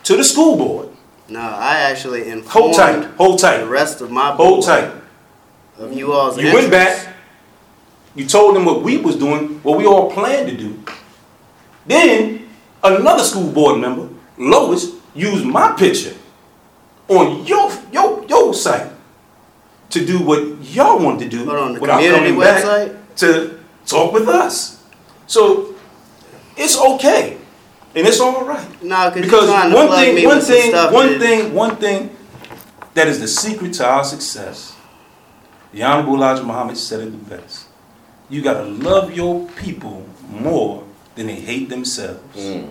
S4: to the school board.
S6: No, I actually
S4: Hold
S6: informed
S4: tight, hold
S6: the rest of my board
S4: hold tight.
S6: of you all's
S4: You went back, you told them what we was doing, what we all planned to do. Then another school board member, Lois, used my picture on your your your site to do what y'all wanted to do
S6: Hold on, the community website?
S4: to talk with us. So it's okay. And it's all right.
S6: No, because
S4: Because
S6: you're trying to
S4: one
S6: plug me
S4: thing, one thing,
S6: stuff
S4: one
S6: that-
S4: thing, one thing that is the secret to our success. The Honorable Elijah Muhammad said it the best. You gotta love your people more than they hate themselves. Mm.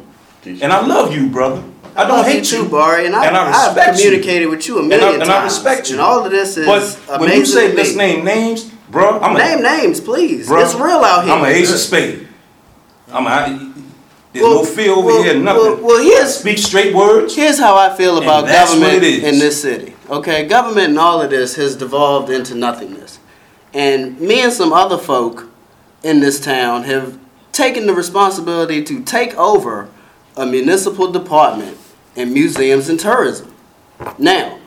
S4: And I love you, brother. I don't
S6: love
S4: hate
S6: you
S4: you,
S6: Bari, and, I,
S4: and I
S6: I've
S4: respect you.
S6: communicated with you a
S4: And
S6: million
S4: I, and
S6: times.
S4: I respect you.
S6: And all of this is
S4: but
S6: amazing.
S4: when you say
S6: to
S4: let's name names, bro, I'm
S6: name
S4: a,
S6: names, please.
S4: Bruh,
S6: it's real out here.
S4: I'm an ace of spade. I'm a, there's
S6: Well,
S4: no fear over
S6: well,
S4: here, nothing.
S6: Well, well, here's
S4: Speak straight words.
S6: Here's how I feel about government in this city. Okay, government and all of this has devolved into nothingness. And me and some other folk in this town have taken the responsibility to take over a municipal department in museums and tourism. Now,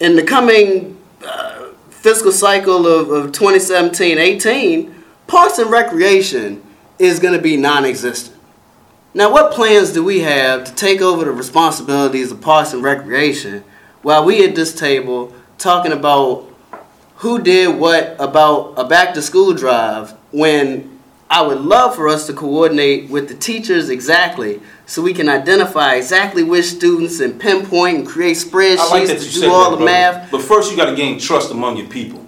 S6: in the coming uh, fiscal cycle of, of 2017-18, Parks and Recreation is going to be non-existent. Now, what plans do we have to take over the responsibilities of Parks and Recreation while we at this table talking about who did what about a back to school drive when I would love for us to coordinate with the teachers exactly so we can identify exactly which students and pinpoint and create spreadsheets
S4: like
S6: to do all
S4: that,
S6: the math.
S4: But first, you got to gain trust among your people.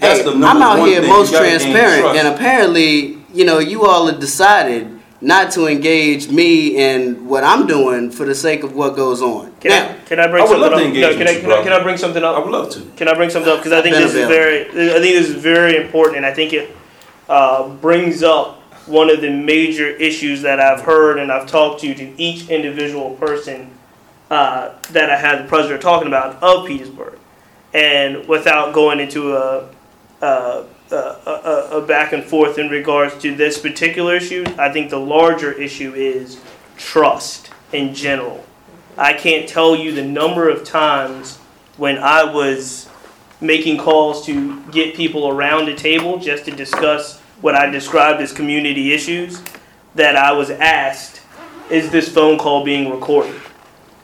S4: That's
S6: Hey,
S4: the number
S6: I'm out here most
S4: You gotta gain
S6: transparent, and apparently, you know, you all have decided not to engage me in what I'm doing for the sake of what goes on.
S1: Can
S6: now,
S1: I can I bring
S4: I would
S1: something
S4: love to
S1: up?
S4: engage
S1: No,
S4: with
S1: can I
S4: you,
S1: can I, can I bring something up?
S4: I would love to.
S1: Can I bring something up? Because I think
S6: Been
S1: this is very, I think this is very important, and I think it uh, brings up one of the major issues that I've heard and I've talked to to each individual person uh, that I had the pleasure of talking about of Petersburg. And without going into a, a, a, a, a back and forth in regards to this particular issue, I think the larger issue is trust in general. I can't tell you the number of times when I was making calls to get people around a table just to discuss what I described as community issues that I was asked, is this phone call being recorded?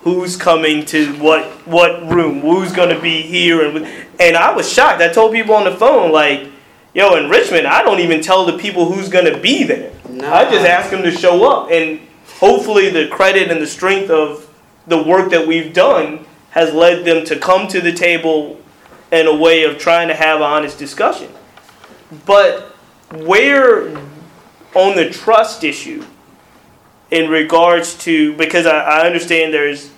S1: Who's coming to what what room? Who's going to be here? And and I was shocked. I told people on the phone like, "Yo, in Richmond, I don't even tell the people who's going to be there. I just ask them to show up." And hopefully, the credit and the strength of the work that we've done has led them to come to the table in a way of trying to have an honest discussion. But where on the trust issue, in regards to, because I, I understand there's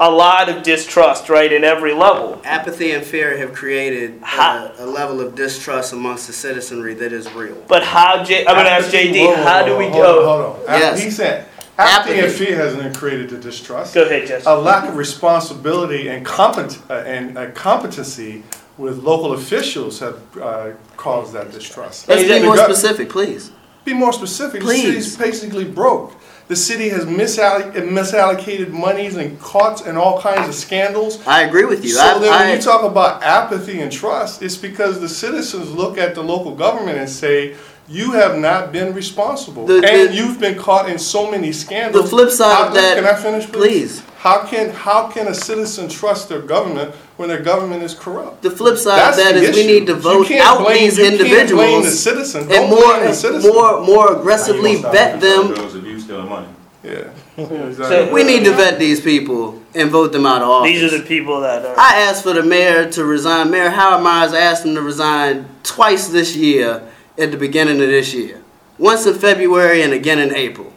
S1: a lot of distrust, right, in every level.
S6: Apathy and fear have created
S1: How-
S6: a, a level of distrust amongst the citizenry that is real.
S1: But how, J, I'm going to ask JD,
S9: whoa,
S1: how do
S9: whoa,
S1: we
S9: hold
S1: go?
S9: on, Hold on.
S6: Yes.
S9: He said, apathy and
S6: Apathy.
S9: fear hasn't created the distrust.
S1: Go ahead, Jesse.
S9: A lack of responsibility and compet, uh, and uh, competency with local officials have uh, caused that distrust.
S6: Let's be more
S9: the
S6: specific, please.
S9: Be more specific.
S6: Please.
S9: The city's basically broke. The city has misalloc- misallocated monies and caught in all kinds of scandals.
S6: I agree with you.
S9: So
S6: I,
S9: then,
S6: I,
S9: when you talk about apathy and trust, it's because the citizens look at the local government and say, "You have not been responsible,
S6: The- the-
S9: and you've been caught in so many scandals."
S6: The flip side of that-
S9: Can I finish, please?
S6: please.
S9: How can how can a citizen trust their government when their government is corrupt?
S6: the flip side
S9: That's
S6: of that is
S9: the
S6: is we need to
S9: You
S6: vote out
S9: blame-
S6: these
S9: you can't blame the
S6: individuals
S9: citizen.
S6: and
S9: Don't
S6: more,
S9: blame the citizen.
S6: more, more aggressively vet them.
S7: Those of you stealing money.
S9: Yeah. [LAUGHS]
S1: So-
S6: We need to vet these people and vote them out of office.
S1: These are the people that are.
S6: I asked for the mayor to resign. Mayor Howard Myers asked him to resign twice this year at the beginning of this year. Once in February and again in April.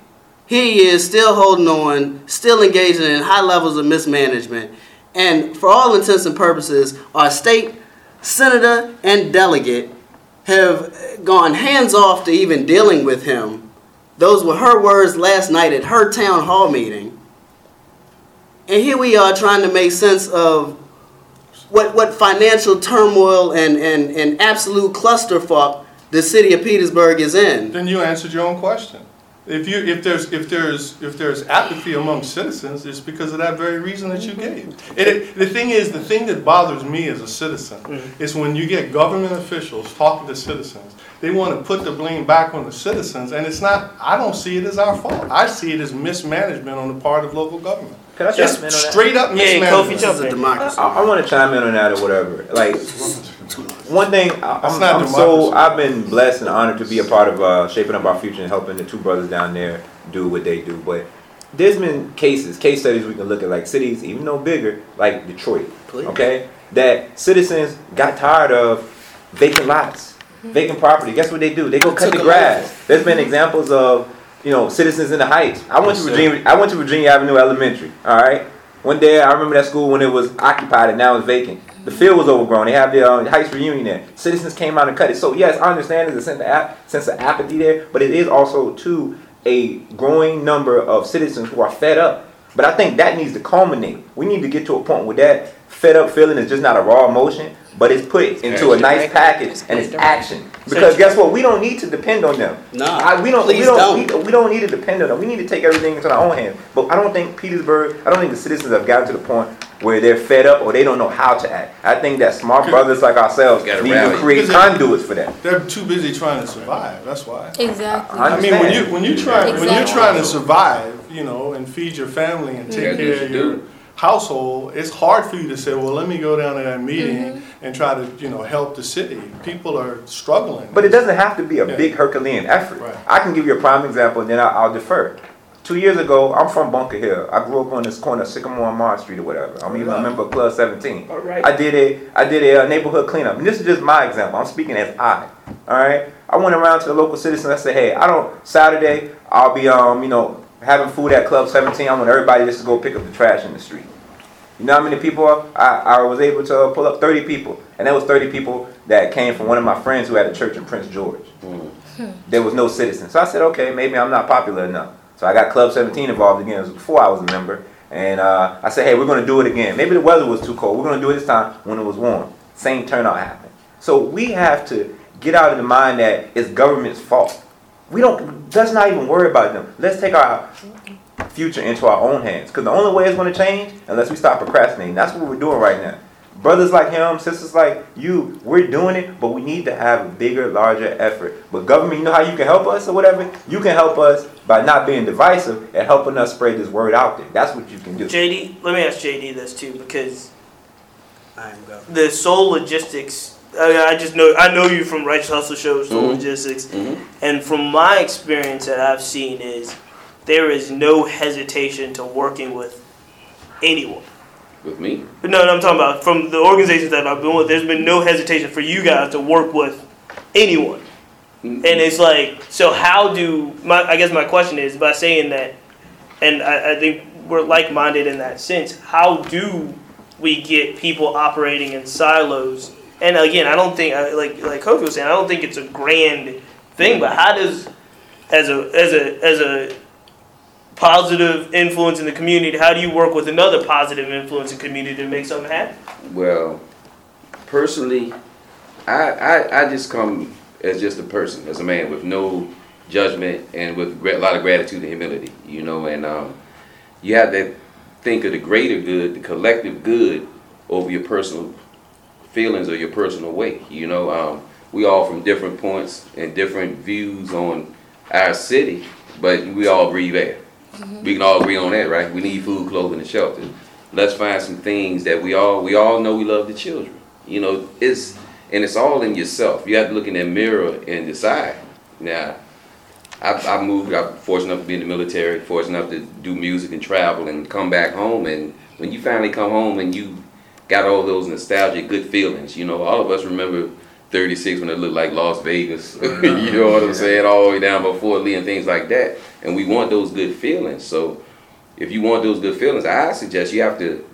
S6: He is still holding on, still engaging in high levels of mismanagement. And for all intents and purposes, our state senator and delegate have gone hands off to even dealing with him. Those were her words last night at her town hall meeting. And here we are trying to make sense of what, what financial turmoil and, and, and absolute clusterfuck the city of Petersburg is in.
S9: Then you answered your own question. If you if there's if there's if there's apathy among citizens, it's because of that very reason that you gave. Mm-hmm. It, it- the thing is, the thing that bothers me as a citizen mm-hmm. is when you get government officials talking to citizens. They want to put the blame back on the citizens, and it's not. I don't see it as our fault. I see it as mismanagement on the part of local government.
S10: Can I
S9: Just
S10: chime in on that?
S9: straight up
S1: Yeah, Kofi,
S9: mismanagement.
S1: jump
S6: This is
S1: in.
S10: I, I want to chime in on that or whatever. Like, one thing, I, I'm,
S9: not
S10: I'm so. I've been blessed and honored to be a part of uh, shaping up our future and helping the two brothers down there do what they do. But there's been cases, case studies we can look at, like cities, even though bigger, like Detroit,
S6: Please.
S10: okay, that citizens got tired of vacant lots, vacant property. Guess what they do? They go cut
S6: the
S10: the
S6: 'em
S10: grass. There's been examples of, you know, citizens in the Heights. I went
S7: Yes,
S10: to
S7: sir.
S10: Virginia. I went to Virginia Avenue Elementary. All right. One day, I remember that school when it was occupied and now it's vacant. The field was overgrown. They have the uh, Heights reunion there. Citizens came out and cut it. So yes, I understand there's a sense of, ap- sense of apathy there, but it is also too a growing number of citizens who are fed up. But I think that needs to culminate. We need to get to a point where that fed up feeling is just not a raw emotion, but it's put into a nice package and it's action. Because guess what? We don't need to depend on them.
S6: Nah,
S10: I, we don't. We don't.
S6: don't.
S10: We, we don't need to depend on them. We need to take everything into our own hands. But I don't think Petersburg. I don't think the citizens have gotten to the point where they're fed up or they don't know how to act. I think that smart brothers like ourselves
S5: Gotta
S10: need to create conduits for that.
S9: They're too busy trying to survive. That's why.
S3: Exactly.
S10: I
S9: I mean, when you when you try when you're trying to survive, you know, and feed your family and take
S5: Yeah,
S9: care of your
S5: do it.
S9: Household, it's hard for you to say, well, let me go down to that meeting
S3: Mm-hmm.
S9: and try to you know help the city. People are struggling.
S10: But it doesn't have to be a
S9: Yeah.
S10: big Herculean effort.
S9: Right.
S10: I can give you a prime example, and then I'll, I'll defer. Two years ago, I'm from Bunker Hill. I grew up on this corner, Sycamore and Mars Street or whatever. I'm even a member of Club 17.
S1: All right.
S10: I did a I did a uh, neighborhood cleanup, and this is just my example. I'm speaking as I. All right. I went around to the local citizens. I said, hey, I don't Saturday. I'll be um you know having food at Club 17. I want everybody just to go pick up the trash in the street. You know how many people are? I, I was able to uh, pull up 30 people, and that was 30 people that came from one of my friends who had a church in Prince George. Hmm. Hmm. There was no citizens, so I said, okay, maybe I'm not popular enough. So I got Club 17 involved again. It was before I was a member, And uh, I said, hey, we're gonna do it again. Maybe the weather was too cold. We're gonna do it this time when it was warm. Same turnout happened. So we have to get out of the mind that it's government's fault. We don't. Let's not even worry about them. Let's take our future into our own hands. Because the only way it's going to change, unless we stop procrastinating. That's what we're doing right now. Brothers like him, sisters like you, we're doing it, but we need to have a bigger, larger effort. But government, you know how you can help us or whatever? You can help us by not being divisive and helping us spread this word out there. That's what you can do.
S1: JD, let me ask JD this too, because
S6: I'm go.
S1: the Soul Logistics. I, I just know I know you from Righteous Hustlers,
S5: Mhm.
S1: Logistics,
S5: Mhm.
S1: and from my experience that I've seen is there is no hesitation to working with anyone.
S5: With me, But
S1: No, no, I'm talking about from the organizations that I've been with. There's been no hesitation for you guys to work with anyone, and it's like, so how do my? I guess my question is by saying that, and I, I think we're like-minded in that sense. How do we get people operating in silos? And again, I don't think, like like Kofi was saying, I don't think it's a grand thing. But how does, as a as a as a positive influence in the community, how do you work with another positive influence in the community to make something happen?
S5: Well, personally, I, I, I just come as just a person, as a man with no judgment and with a lot of gratitude and humility, you know, and um, you have to think of the greater good, the collective good over your personal feelings or your personal way, you know. Um, we all from different points and different views on our city, but we all breathe air. We can all agree on that, right? We need food, clothing, and shelter let's find some things that we all we all know we love the children you know it's and it's all in yourself you have to look in that mirror and decide now I've, I've moved i'm fortunate enough to be in the military fortunate enough to do music and travel and come back home and when you finally come home and you got all those nostalgic good feelings you know all of us remember 36 when it looked like las vegas [LAUGHS] you uh-huh. know what i'm saying all the way down Fort Lee and things like that and we want those good feelings so if you want those good feelings, I suggest you have to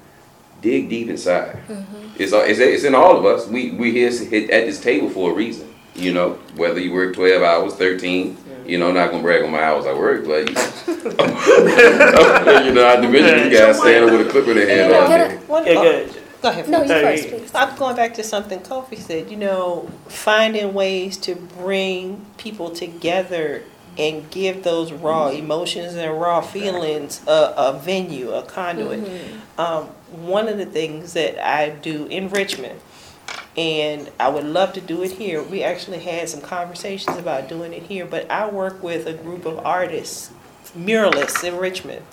S5: dig deep inside. Mm-hmm. It's, it's it's in all of us. We we here at this table for a reason. You know, whether you work twelve hours, thirteen. You know, I'm not gonna brag on my hours I work, but you, [LAUGHS] [LAUGHS] you know, I division these guys standing with a clip in their hand all
S3: Can I-
S5: day.
S8: One-
S1: Yeah, good.
S8: Go ahead.
S3: No, you
S1: Hey.
S3: first, please.
S8: I'm going back to something Kofi said, you know, finding ways to bring people together and give those raw emotions and raw feelings a, a venue, a conduit. Um, one of the things that I do in Richmond, and I would love to do it here, we actually had some conversations about doing it here, but I work with a group of artists, muralists in Richmond.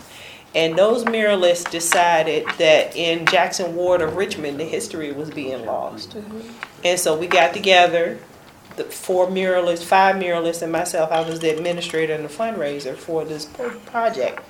S8: And those muralists decided that in Jackson Ward of Richmond, the history was being lost. Mm-hmm. And so we got together, the four muralists, five muralists, and myself. I was the administrator and the fundraiser for this project.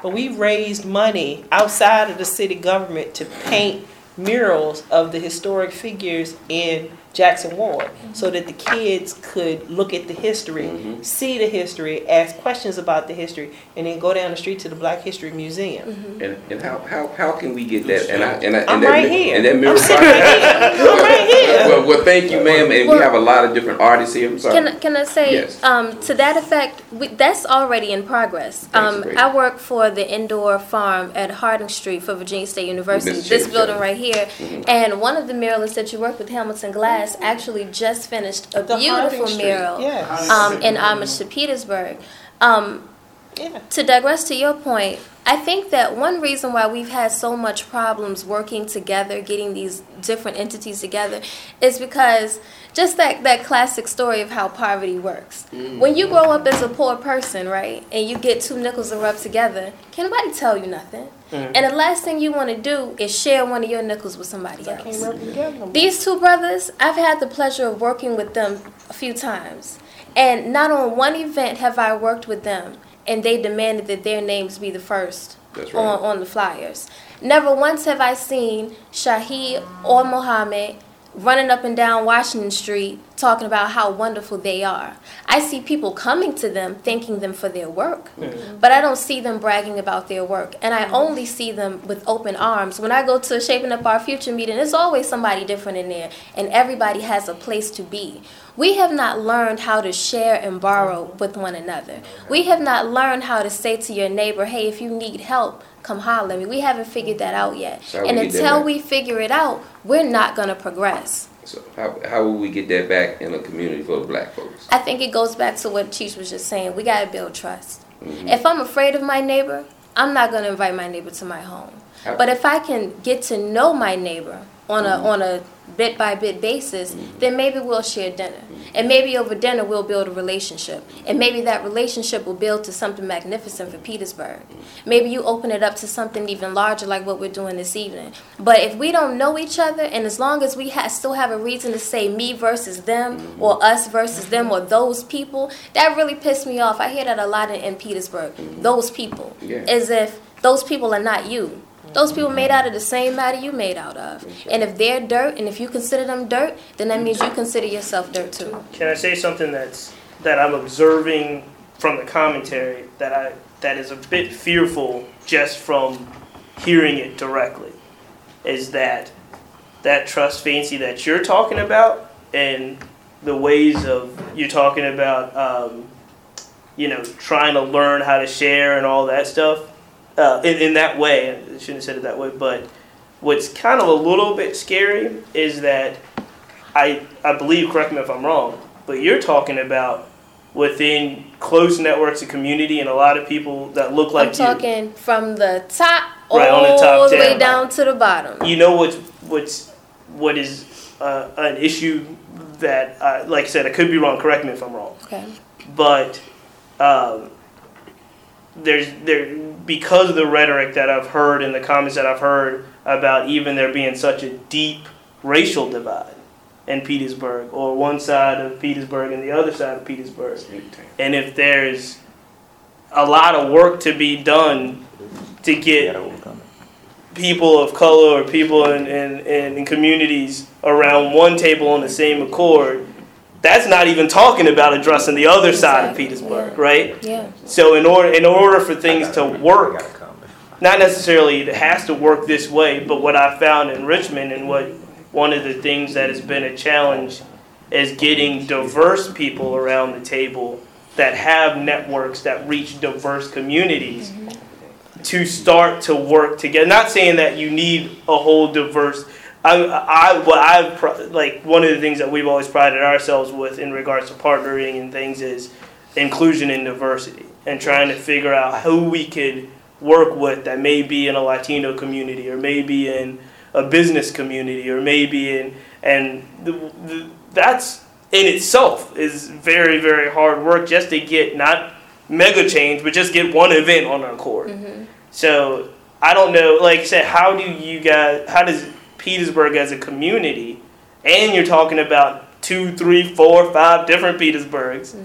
S8: But we raised money outside of the city government to paint murals of the historic figures in Jackson Ward so that the kids could look at the history,
S5: Mhm.
S8: see the history, ask questions about the history, and then go down the street to the Black History Museum.
S5: And, and how, how, how can we get that? And I, and I, and
S8: I'm
S5: that,
S8: right
S5: mi-
S8: here.
S5: And that mirror
S8: I'm sitting right here. [LAUGHS] I'm right here.
S5: Well, well, thank you, ma'am. And we have a lot of different artists here. I'm sorry.
S3: Can, I- can I say,
S5: Yes.
S3: um, to that effect, we, that's already in progress.
S5: That's
S3: Um. I work for the indoor farm at Harding Street for Virginia State University,
S5: Miss
S3: this
S5: Chase,
S3: building
S5: yeah.
S3: right here.
S5: Mhm.
S3: And one of the muralists that you work with, Hamilton Glass, actually just finished a
S8: The
S3: beautiful mural
S8: Yes.
S3: um, in homage to Petersburg. Um,
S8: Yeah.
S3: to digress to your point, I think that one reason why we've had so much problems working together, getting these different entities together, is because just that, that classic story of how poverty works. When you grow up as a poor person, right, and you get two nickels to rub together, can nobody tell you nothing?
S1: Mhm.
S3: And the last thing you want to do is share one of your nickels with somebody else.
S8: rub them together no more.
S3: These two brothers, I've had the pleasure of working with them a few times. And not on one event have I worked with them and they demanded that their names be the first
S5: right.
S3: on, on the flyers. Never once have I seen Shahid or Muhammad running up and down Washington Street talking about how wonderful they are. I see people coming to them thanking them for their work, but I don't see them bragging about their work. And I mm-hmm. only see them with open arms. When I go to Shaping Up Our Future meeting, there's always somebody different in there, and everybody has a place to be. We have not learned how to share and borrow with one another. We have not learned how to say to your neighbor, hey, if you need help, come holler at me. We haven't figured that out yet.
S5: So
S3: and until we figure it out, we're not going to progress.
S5: So how, how will we get that back in a community for the black folks?
S3: I think it goes back to what Cheech was just saying. We got to build trust.
S5: Mhm.
S3: If I'm afraid of my neighbor, I'm not going to invite my neighbor to my home.
S5: How-
S3: But if I can get to know my neighbor on a on a bit by bit basis, mm-hmm. then maybe we'll share dinner. And maybe over dinner we'll build a relationship. And maybe that relationship will build to something magnificent for Petersburg. Maybe you open it up to something even larger like what we're doing this evening. But if we don't know each other and as long as we ha- still have a reason to say me versus them mm-hmm. or us versus them mm-hmm. or those people, that really pissed me off. I hear that a lot in, in Petersburg. Those people.
S5: Yeah.
S3: As if those people are not you. Those people made out of the same matter you made out of. And if they're dirt, and if you consider them dirt, then that means you consider yourself dirt too.
S1: Can I say something that's that I'm observing from the commentary that I that is a bit fearful just from hearing it directly is that that trust Fancie that you're talking about and the ways of you're talking about um, you know trying to learn how to share and all that stuff uh, in, in that way I shouldn't have said it that way but what's kind of a little bit scary is that I I believe correct me if I'm wrong but you're talking about within close networks of community and a lot of people that look like
S3: I'm
S1: you
S3: talking from the top
S1: Right, on the
S3: all
S1: top
S3: the way
S1: down.
S3: down to the bottom.
S1: you know what's what's what is uh, an issue that uh, like I said I could be wrong correct me if I'm wrong
S3: Okay.
S1: but um, there's there because of the rhetoric that I've heard and the comments that I've heard about even there being such a deep racial divide in Petersburg or one side of Petersburg and the other side of Petersburg and if there's a lot of work to be done to get
S10: gotta overcome it.
S1: people of color or people in, in, in, in communities around one table on the same accord, that's not even talking about addressing the other side of Petersburg,
S3: yeah.
S1: right?
S3: Yeah.
S1: So in order in order for things to
S10: You
S1: work, not necessarily it has to work this way, but what I found in Richmond and what one of the things that has been a challenge is getting diverse people around the table that have networks that reach diverse communities mm-hmm. to start to work together. Not saying that you need a whole diverse. I, I, what I've like one of the things that we've always prided ourselves with in regards to partnering and things is inclusion and diversity, and trying to figure out who we could work with that may be in a Latino community or maybe in a business community or maybe in and the, the, that's in itself is very very hard work just to get not mega change but just get one event on our court. Mm-hmm. So I don't know, like I said, how do you guys, how does Petersburg as a community, and you're talking about two, three, four, five different Petersburgs,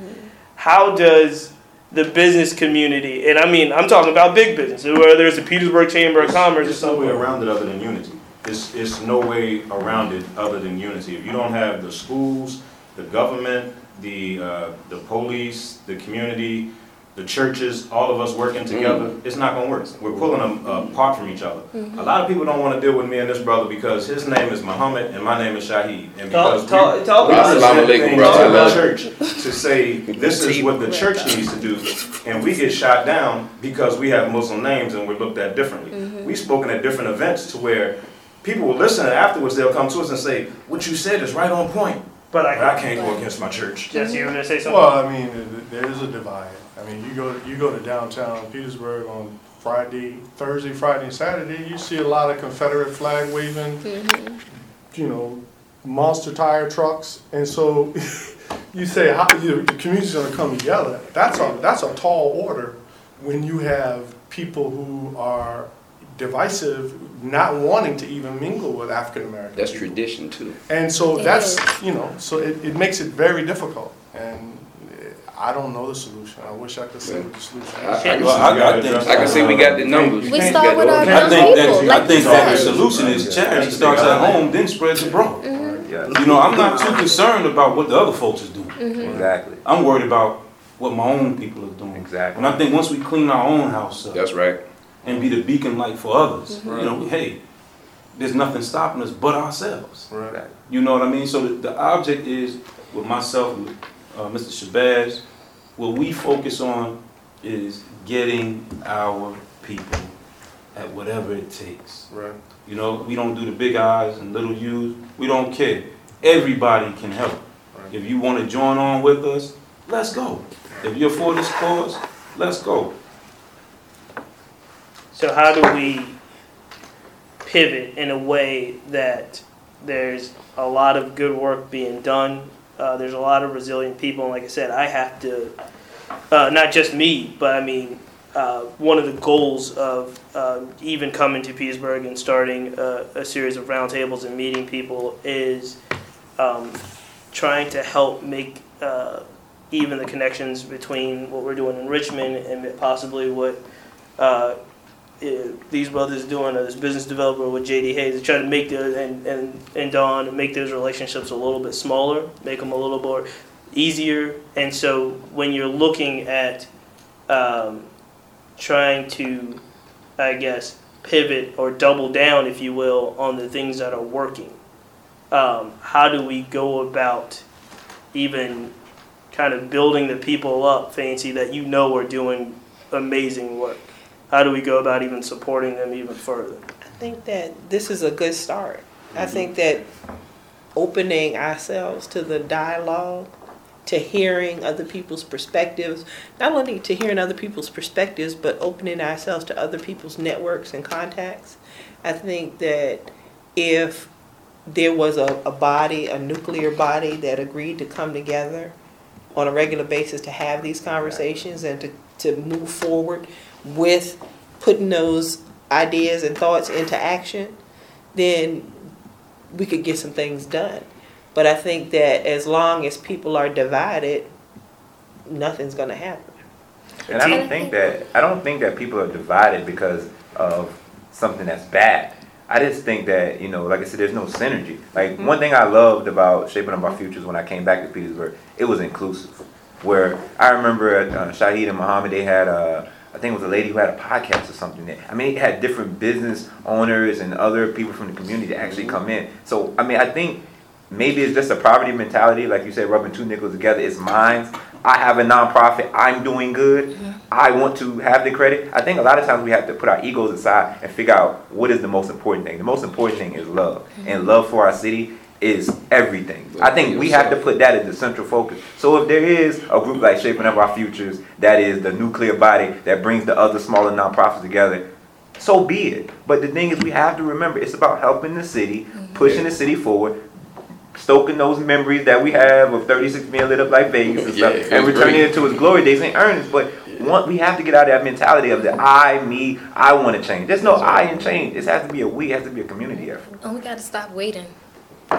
S1: how does the business community, and I mean, I'm talking about big business, where there's a Petersburg Chamber of Commerce or
S7: There's no way around it other than unity. It's, it's no way around it other than unity. If you don't have the schools, the government, the, uh, the police, the community, the churches, all of us working together, mm. it's not gonna work. We're pulling them uh, apart from each other. Mm-hmm. A lot of people don't wanna deal with me and this brother because his name is Muhammad and my name is Shahid. And because
S1: Talk-
S7: we-
S1: talk- talk
S7: we
S1: about
S7: present
S5: it. Assalamu alaikum,
S7: things
S5: brother.
S7: to the church to say, this is what the church needs to do, and we get shot down because we have Muslim names and we're looked at differently. Mm-hmm. We've spoken at different events to where people will listen and afterwards they'll come to us and say, what you said is right on point,
S1: But
S7: but I
S1: I,
S7: can't go against my church.
S1: Jesse, you were gonna say something?
S9: Well, I mean, there is a divide. I mean, you go, you go to downtown Petersburg on Friday, Thursday, Friday, and Saturday, you see a lot of Confederate flag waving, mm-hmm. you know, monster tire trucks, and so [LAUGHS] you say, how, you the community's gonna come together. That's a, that's a tall order when you have people who are divisive, not wanting to even mingle with African Americans.
S5: That's tradition too.
S9: And so
S3: It
S9: that's, you know, so it, it makes it very difficult. And I don't know the solution. I wish I could say what the solution
S5: I, I,
S9: is.
S5: can
S4: Well, I- I
S5: see,
S4: think-
S5: I can see we got the numbers.
S3: We start with our
S4: I
S3: young
S4: think that,
S3: people,
S4: I think that the solution is charity starts at home, then spreads abroad. Mm-hmm.
S9: Yeah,
S10: Yeah,
S4: You know, I'm not too concerned about what the other folks is doing. Mm-hmm.
S10: exactly,
S4: I'm worried about what my own people are doing.
S10: exactly.
S4: And I think once we clean our own house up
S5: That's right.
S4: and be the beacon light for others, mm-hmm. you know, hey, there's nothing stopping us but ourselves.
S9: Right.
S4: You know what I mean? So the, the object is with myself, with uh, Mr. Shabazz, what we focus on is getting our people at whatever it takes.
S9: Right.
S4: You know, we don't do the big eyes and little U's. We don't care. Everybody can help.
S9: Right.
S4: If you want to join on with us, let's go. If you're for this cause, let's go.
S1: So how do we pivot in a way that there's a lot of good work being done? Uh, there's a lot of resilient people, and like I said, I have to, uh, not just me, but I mean, uh, one of the goals of um, even coming to Petersburg and starting a, a series of roundtables and meeting people is um, trying to help make uh, even the connections between what we're doing in Richmond and possibly what uh, these brothers doing as business developer with JD Haze to try to make the and and and Don make those relationships a little bit smaller, make them a little more easier. And so when you're looking at um, trying to, I guess, pivot or double down, if you will, on the things that are working, um, how do we go about even kind of building the people up, Fancie that you know are doing amazing work? How do we go about even supporting them even further?
S8: I think that this is a good start. I mm-hmm. think that opening ourselves to the dialogue, to hearing other people's perspectives, not only to hearing other people's perspectives, but opening ourselves to other people's networks and contacts. I think that if there was a, a body, a nuclear body that agreed to come together on a regular basis to have these conversations and to, to move forward with putting those ideas and thoughts into action, then we could get some things done. But I think that as long as people are divided, nothing's going to happen.
S10: And I don't think that I don't think that people are divided because of something that's bad. I just think that you know, like I said, there's no synergy. Like one thing I loved about shaping up our futures when I came back to Petersburg, it was inclusive. Where I remember uh, Shahid and Muhammad, they had uh, I think it was a lady who had a podcast or something. That, I mean, it had different business owners and other people from the community to actually mm-hmm. come in. So I mean, I think maybe it's just a poverty mentality, like you said, rubbing two nickels together. It's mine. I have a nonprofit. I'm doing good. Mm-hmm. I want to have the credit. I think a lot of times we have to put our egos aside and figure out what is the most important thing. The most important thing is love, and mm-hmm. love for our city is everything. I think we have to put that as the central focus. So if there is a group like Shaping Up Our Futures that is the nuclear body that brings the other smaller nonprofits together, so be it. But the thing is, we have to remember it's about helping the city, mm-hmm. pushing the city forward, stoking those memories that we have of 36 being lit up like Vegas and stuff,
S5: it
S10: and
S5: was
S10: returning
S5: great.
S10: it to its glory days in earnest. But one, we have to get out of that mentality of the I, me, I want to change. There's no I in change. This has to be a we. It has to be a community effort.
S3: Oh, we got to stop waiting.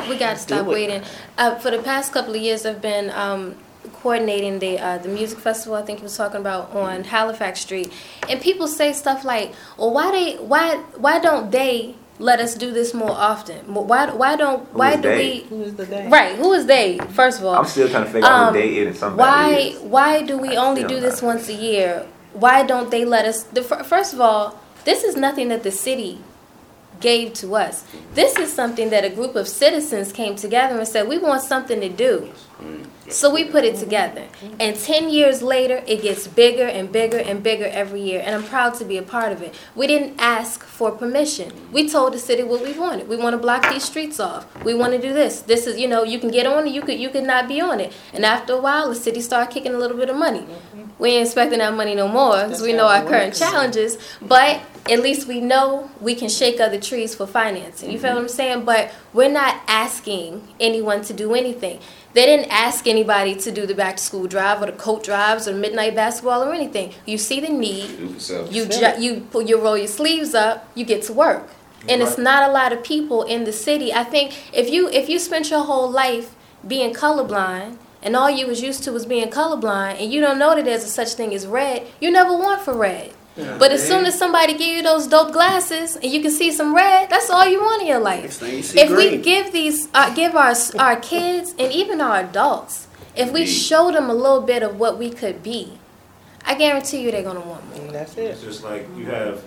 S3: We got to stop waiting. Uh, for the past couple of years, I've been um, coordinating the uh, the music festival. I think he was talking about on Halifax Street, and people say stuff like, "Well, why they why why don't they let us do this more often? Why why don't
S10: Who
S3: why
S10: is
S3: do
S10: they?
S3: we
S8: Who is the day?
S3: right? Who is they? First of all,
S10: I'm still trying to figure out
S3: Um,
S10: who they is
S3: why
S10: is.
S3: why do we
S10: I
S3: only
S10: still
S3: do
S10: not.
S3: this once a year? Why don't they let us? The, first of all, this is nothing that the city gave to us. This is something that a group of citizens came together and said, we want something to do. Mm-hmm. So we put it together. And 10 years later, it gets bigger and bigger and bigger every year. And I'm proud to be a part of it. We didn't ask for permission. We told the city what we wanted. We want to block these streets off. We want to do this. This is, you know, you can get on it, you could you could not be on it. And after a while, the city started kicking a little bit of money. We ain't expecting that money no more because we know our current challenges. But at least we know we can shake other trees for financing. You feel what I'm mm-hmm. saying? But we're not asking anyone to do anything. They didn't ask anybody to do the back to school drive or the coat drives or midnight basketball or anything. You see the need,
S5: Do it yourself.
S3: you ju- you put you roll your sleeves up, you get to work. And it's not a lot of people in the city. I think if you if you spent your whole life being colorblind and all you was used to was being colorblind and you don't know that there's a such thing as red, you never want for red. But as soon as somebody give you those dope glasses and you can see some red, that's all you want in your life.
S6: You see
S3: If we give these, uh, give our our kids and even our adults, if we show them a little bit of what we could be, I guarantee you they're gonna want more.
S8: And that's it.
S7: It's just like you have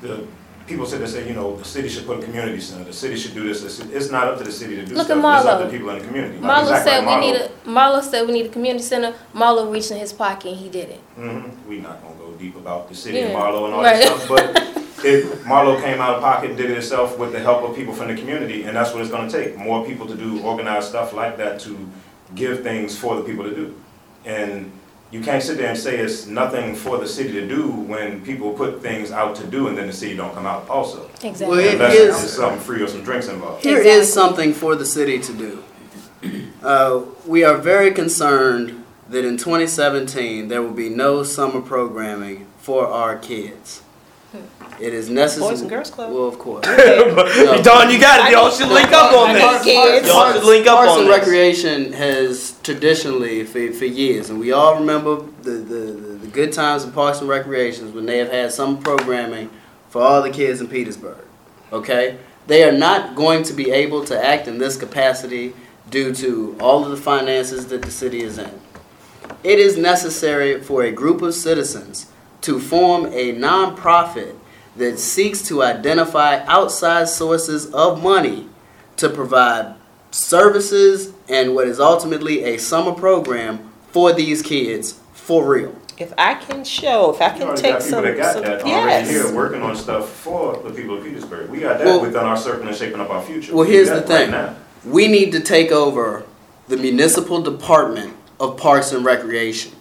S7: the people sit there say, you know, the city should put a community center. The city should do this. It's not up to the city to do
S3: Look
S7: stuff.
S3: at
S7: It's up
S3: Marlo.
S7: to people in the community.
S3: Marlo
S7: exactly
S3: said
S7: like
S3: we need a Marlo said we need a community center. Marlo reached in his pocket and he did it.
S7: Mhm. We not gonna go deep about the city and Marlo and all
S3: Right.
S7: that stuff, but [LAUGHS] if Marlo came out of pocket and did it himself with the help of people from the community, and that's what it's gonna take, more people to do organized stuff like that to give things for the people to do. And you can't sit there and say it's nothing for the city to do when people put things out to do and then the city don't come out also.
S3: Exactly.
S6: Well, it
S7: Unless
S6: is-
S7: it's something free or some drinks involved.
S6: Here is
S3: Exactly.
S6: something for the city to do. Uh, we are very concerned that in 2017 there will be no summer programming for our kids. It is necessary.
S8: Boys and Girls Club.
S6: Well, of course. [LAUGHS]
S1: Dawn, you got it. Y'all should link up on
S6: Parks-
S1: this.
S6: Parks-
S1: Y'all should link up
S6: Parks
S1: on
S6: and
S1: this.
S6: Recreation has traditionally, for, for years, and we all remember the, the, the good times in Parks and Recreations when they have had some programming for all the kids in Petersburg. Okay? They are not going to be able to act in this capacity due to all of the finances that the city is in. It is necessary for a group of citizens to form a nonprofit that seeks to identify outside sources of money to provide services and what is ultimately a summer program for these kids for real.
S8: If I can show, if I
S7: You
S8: can
S7: already
S8: take
S7: got people
S8: some,
S7: that got
S8: some
S7: that already here working on stuff for the people of Petersburg. We got that
S6: Well-
S7: within our circle and shaping up our future.
S6: Well,
S7: We
S6: here's the thing.
S7: now.
S6: We need to take over the municipal department of Parks and Recreation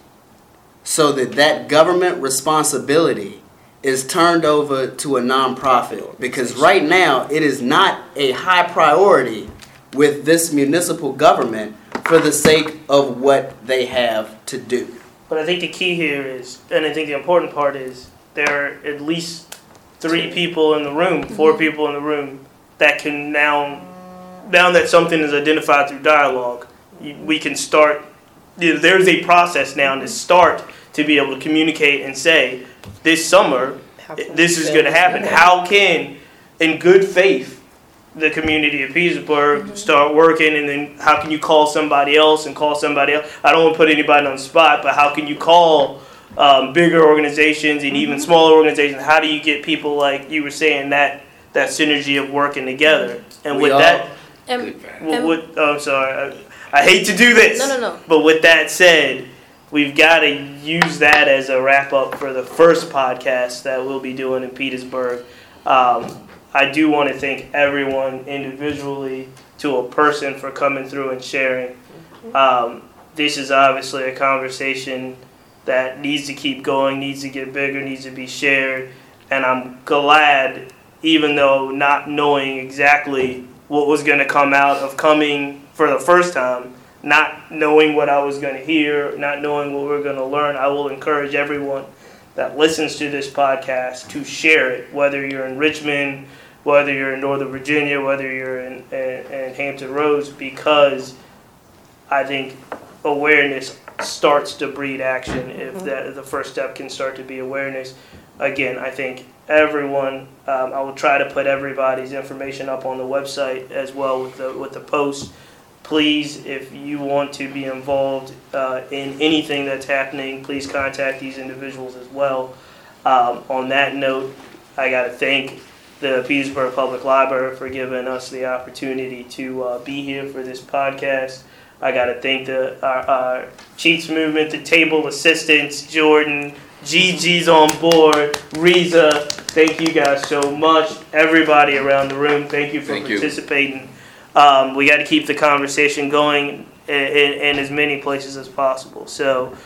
S6: so that that government responsibility is turned over to a nonprofit because right now it is not a high priority with this municipal government for the sake of what they have to do.
S1: But I think the key here is, and I think the important part is, there are at least three people in the room, 4 mm-hmm. people in the room, that can now, now that something is identified through dialogue, we can start. You know, there's a process now to start to be able to communicate and say, this summer, this is going to happen. How can, in good faith, the community of Petersburg start working, and then how can you call somebody else and call somebody else? I don't want to put anybody on the spot, but how can you call um, bigger organizations and even smaller organizations? How do you get people like you were saying that that synergy of working together? And
S6: We
S1: with
S6: all-
S1: that,
S3: And,
S5: Good fact.
S1: w- with, oh, I'm sorry, I, I hate to do this.
S3: no, no, no.
S1: But with that said, we've got to use that as a wrap up for the first podcast that we'll be doing in Petersburg. Um, I do want to thank everyone individually to a person for coming through and sharing. Um, this is obviously a conversation that needs to keep going, needs to get bigger, needs to be shared. And I'm glad, even though not knowing exactly what was going to come out of coming for the first time, not knowing what I was going to hear, not knowing what we are going to learn, I will encourage everyone that listens to this podcast to share it, whether you're in Richmond, whether you're in Northern Virginia, whether you're in, in, in Hampton Roads, because I think awareness starts to breed action if that the first step can start to be awareness. Again, I think everyone. Um, I will try to put everybody's information up on the website as well with the with the post. Please, if you want to be involved uh, in anything that's happening, please contact these individuals as well. Um, on that note, I got to thank the Petersburg Public Library for giving us the opportunity to uh, be here for this podcast. I got to thank the our, our Cheats Movement, the table assistants, Jordan, Gigi's on board, Riza. Thank you guys so much. Everybody around the room, thank you for
S5: Thank you.
S1: Um, we got to keep the conversation going in, in, in as many places as possible. So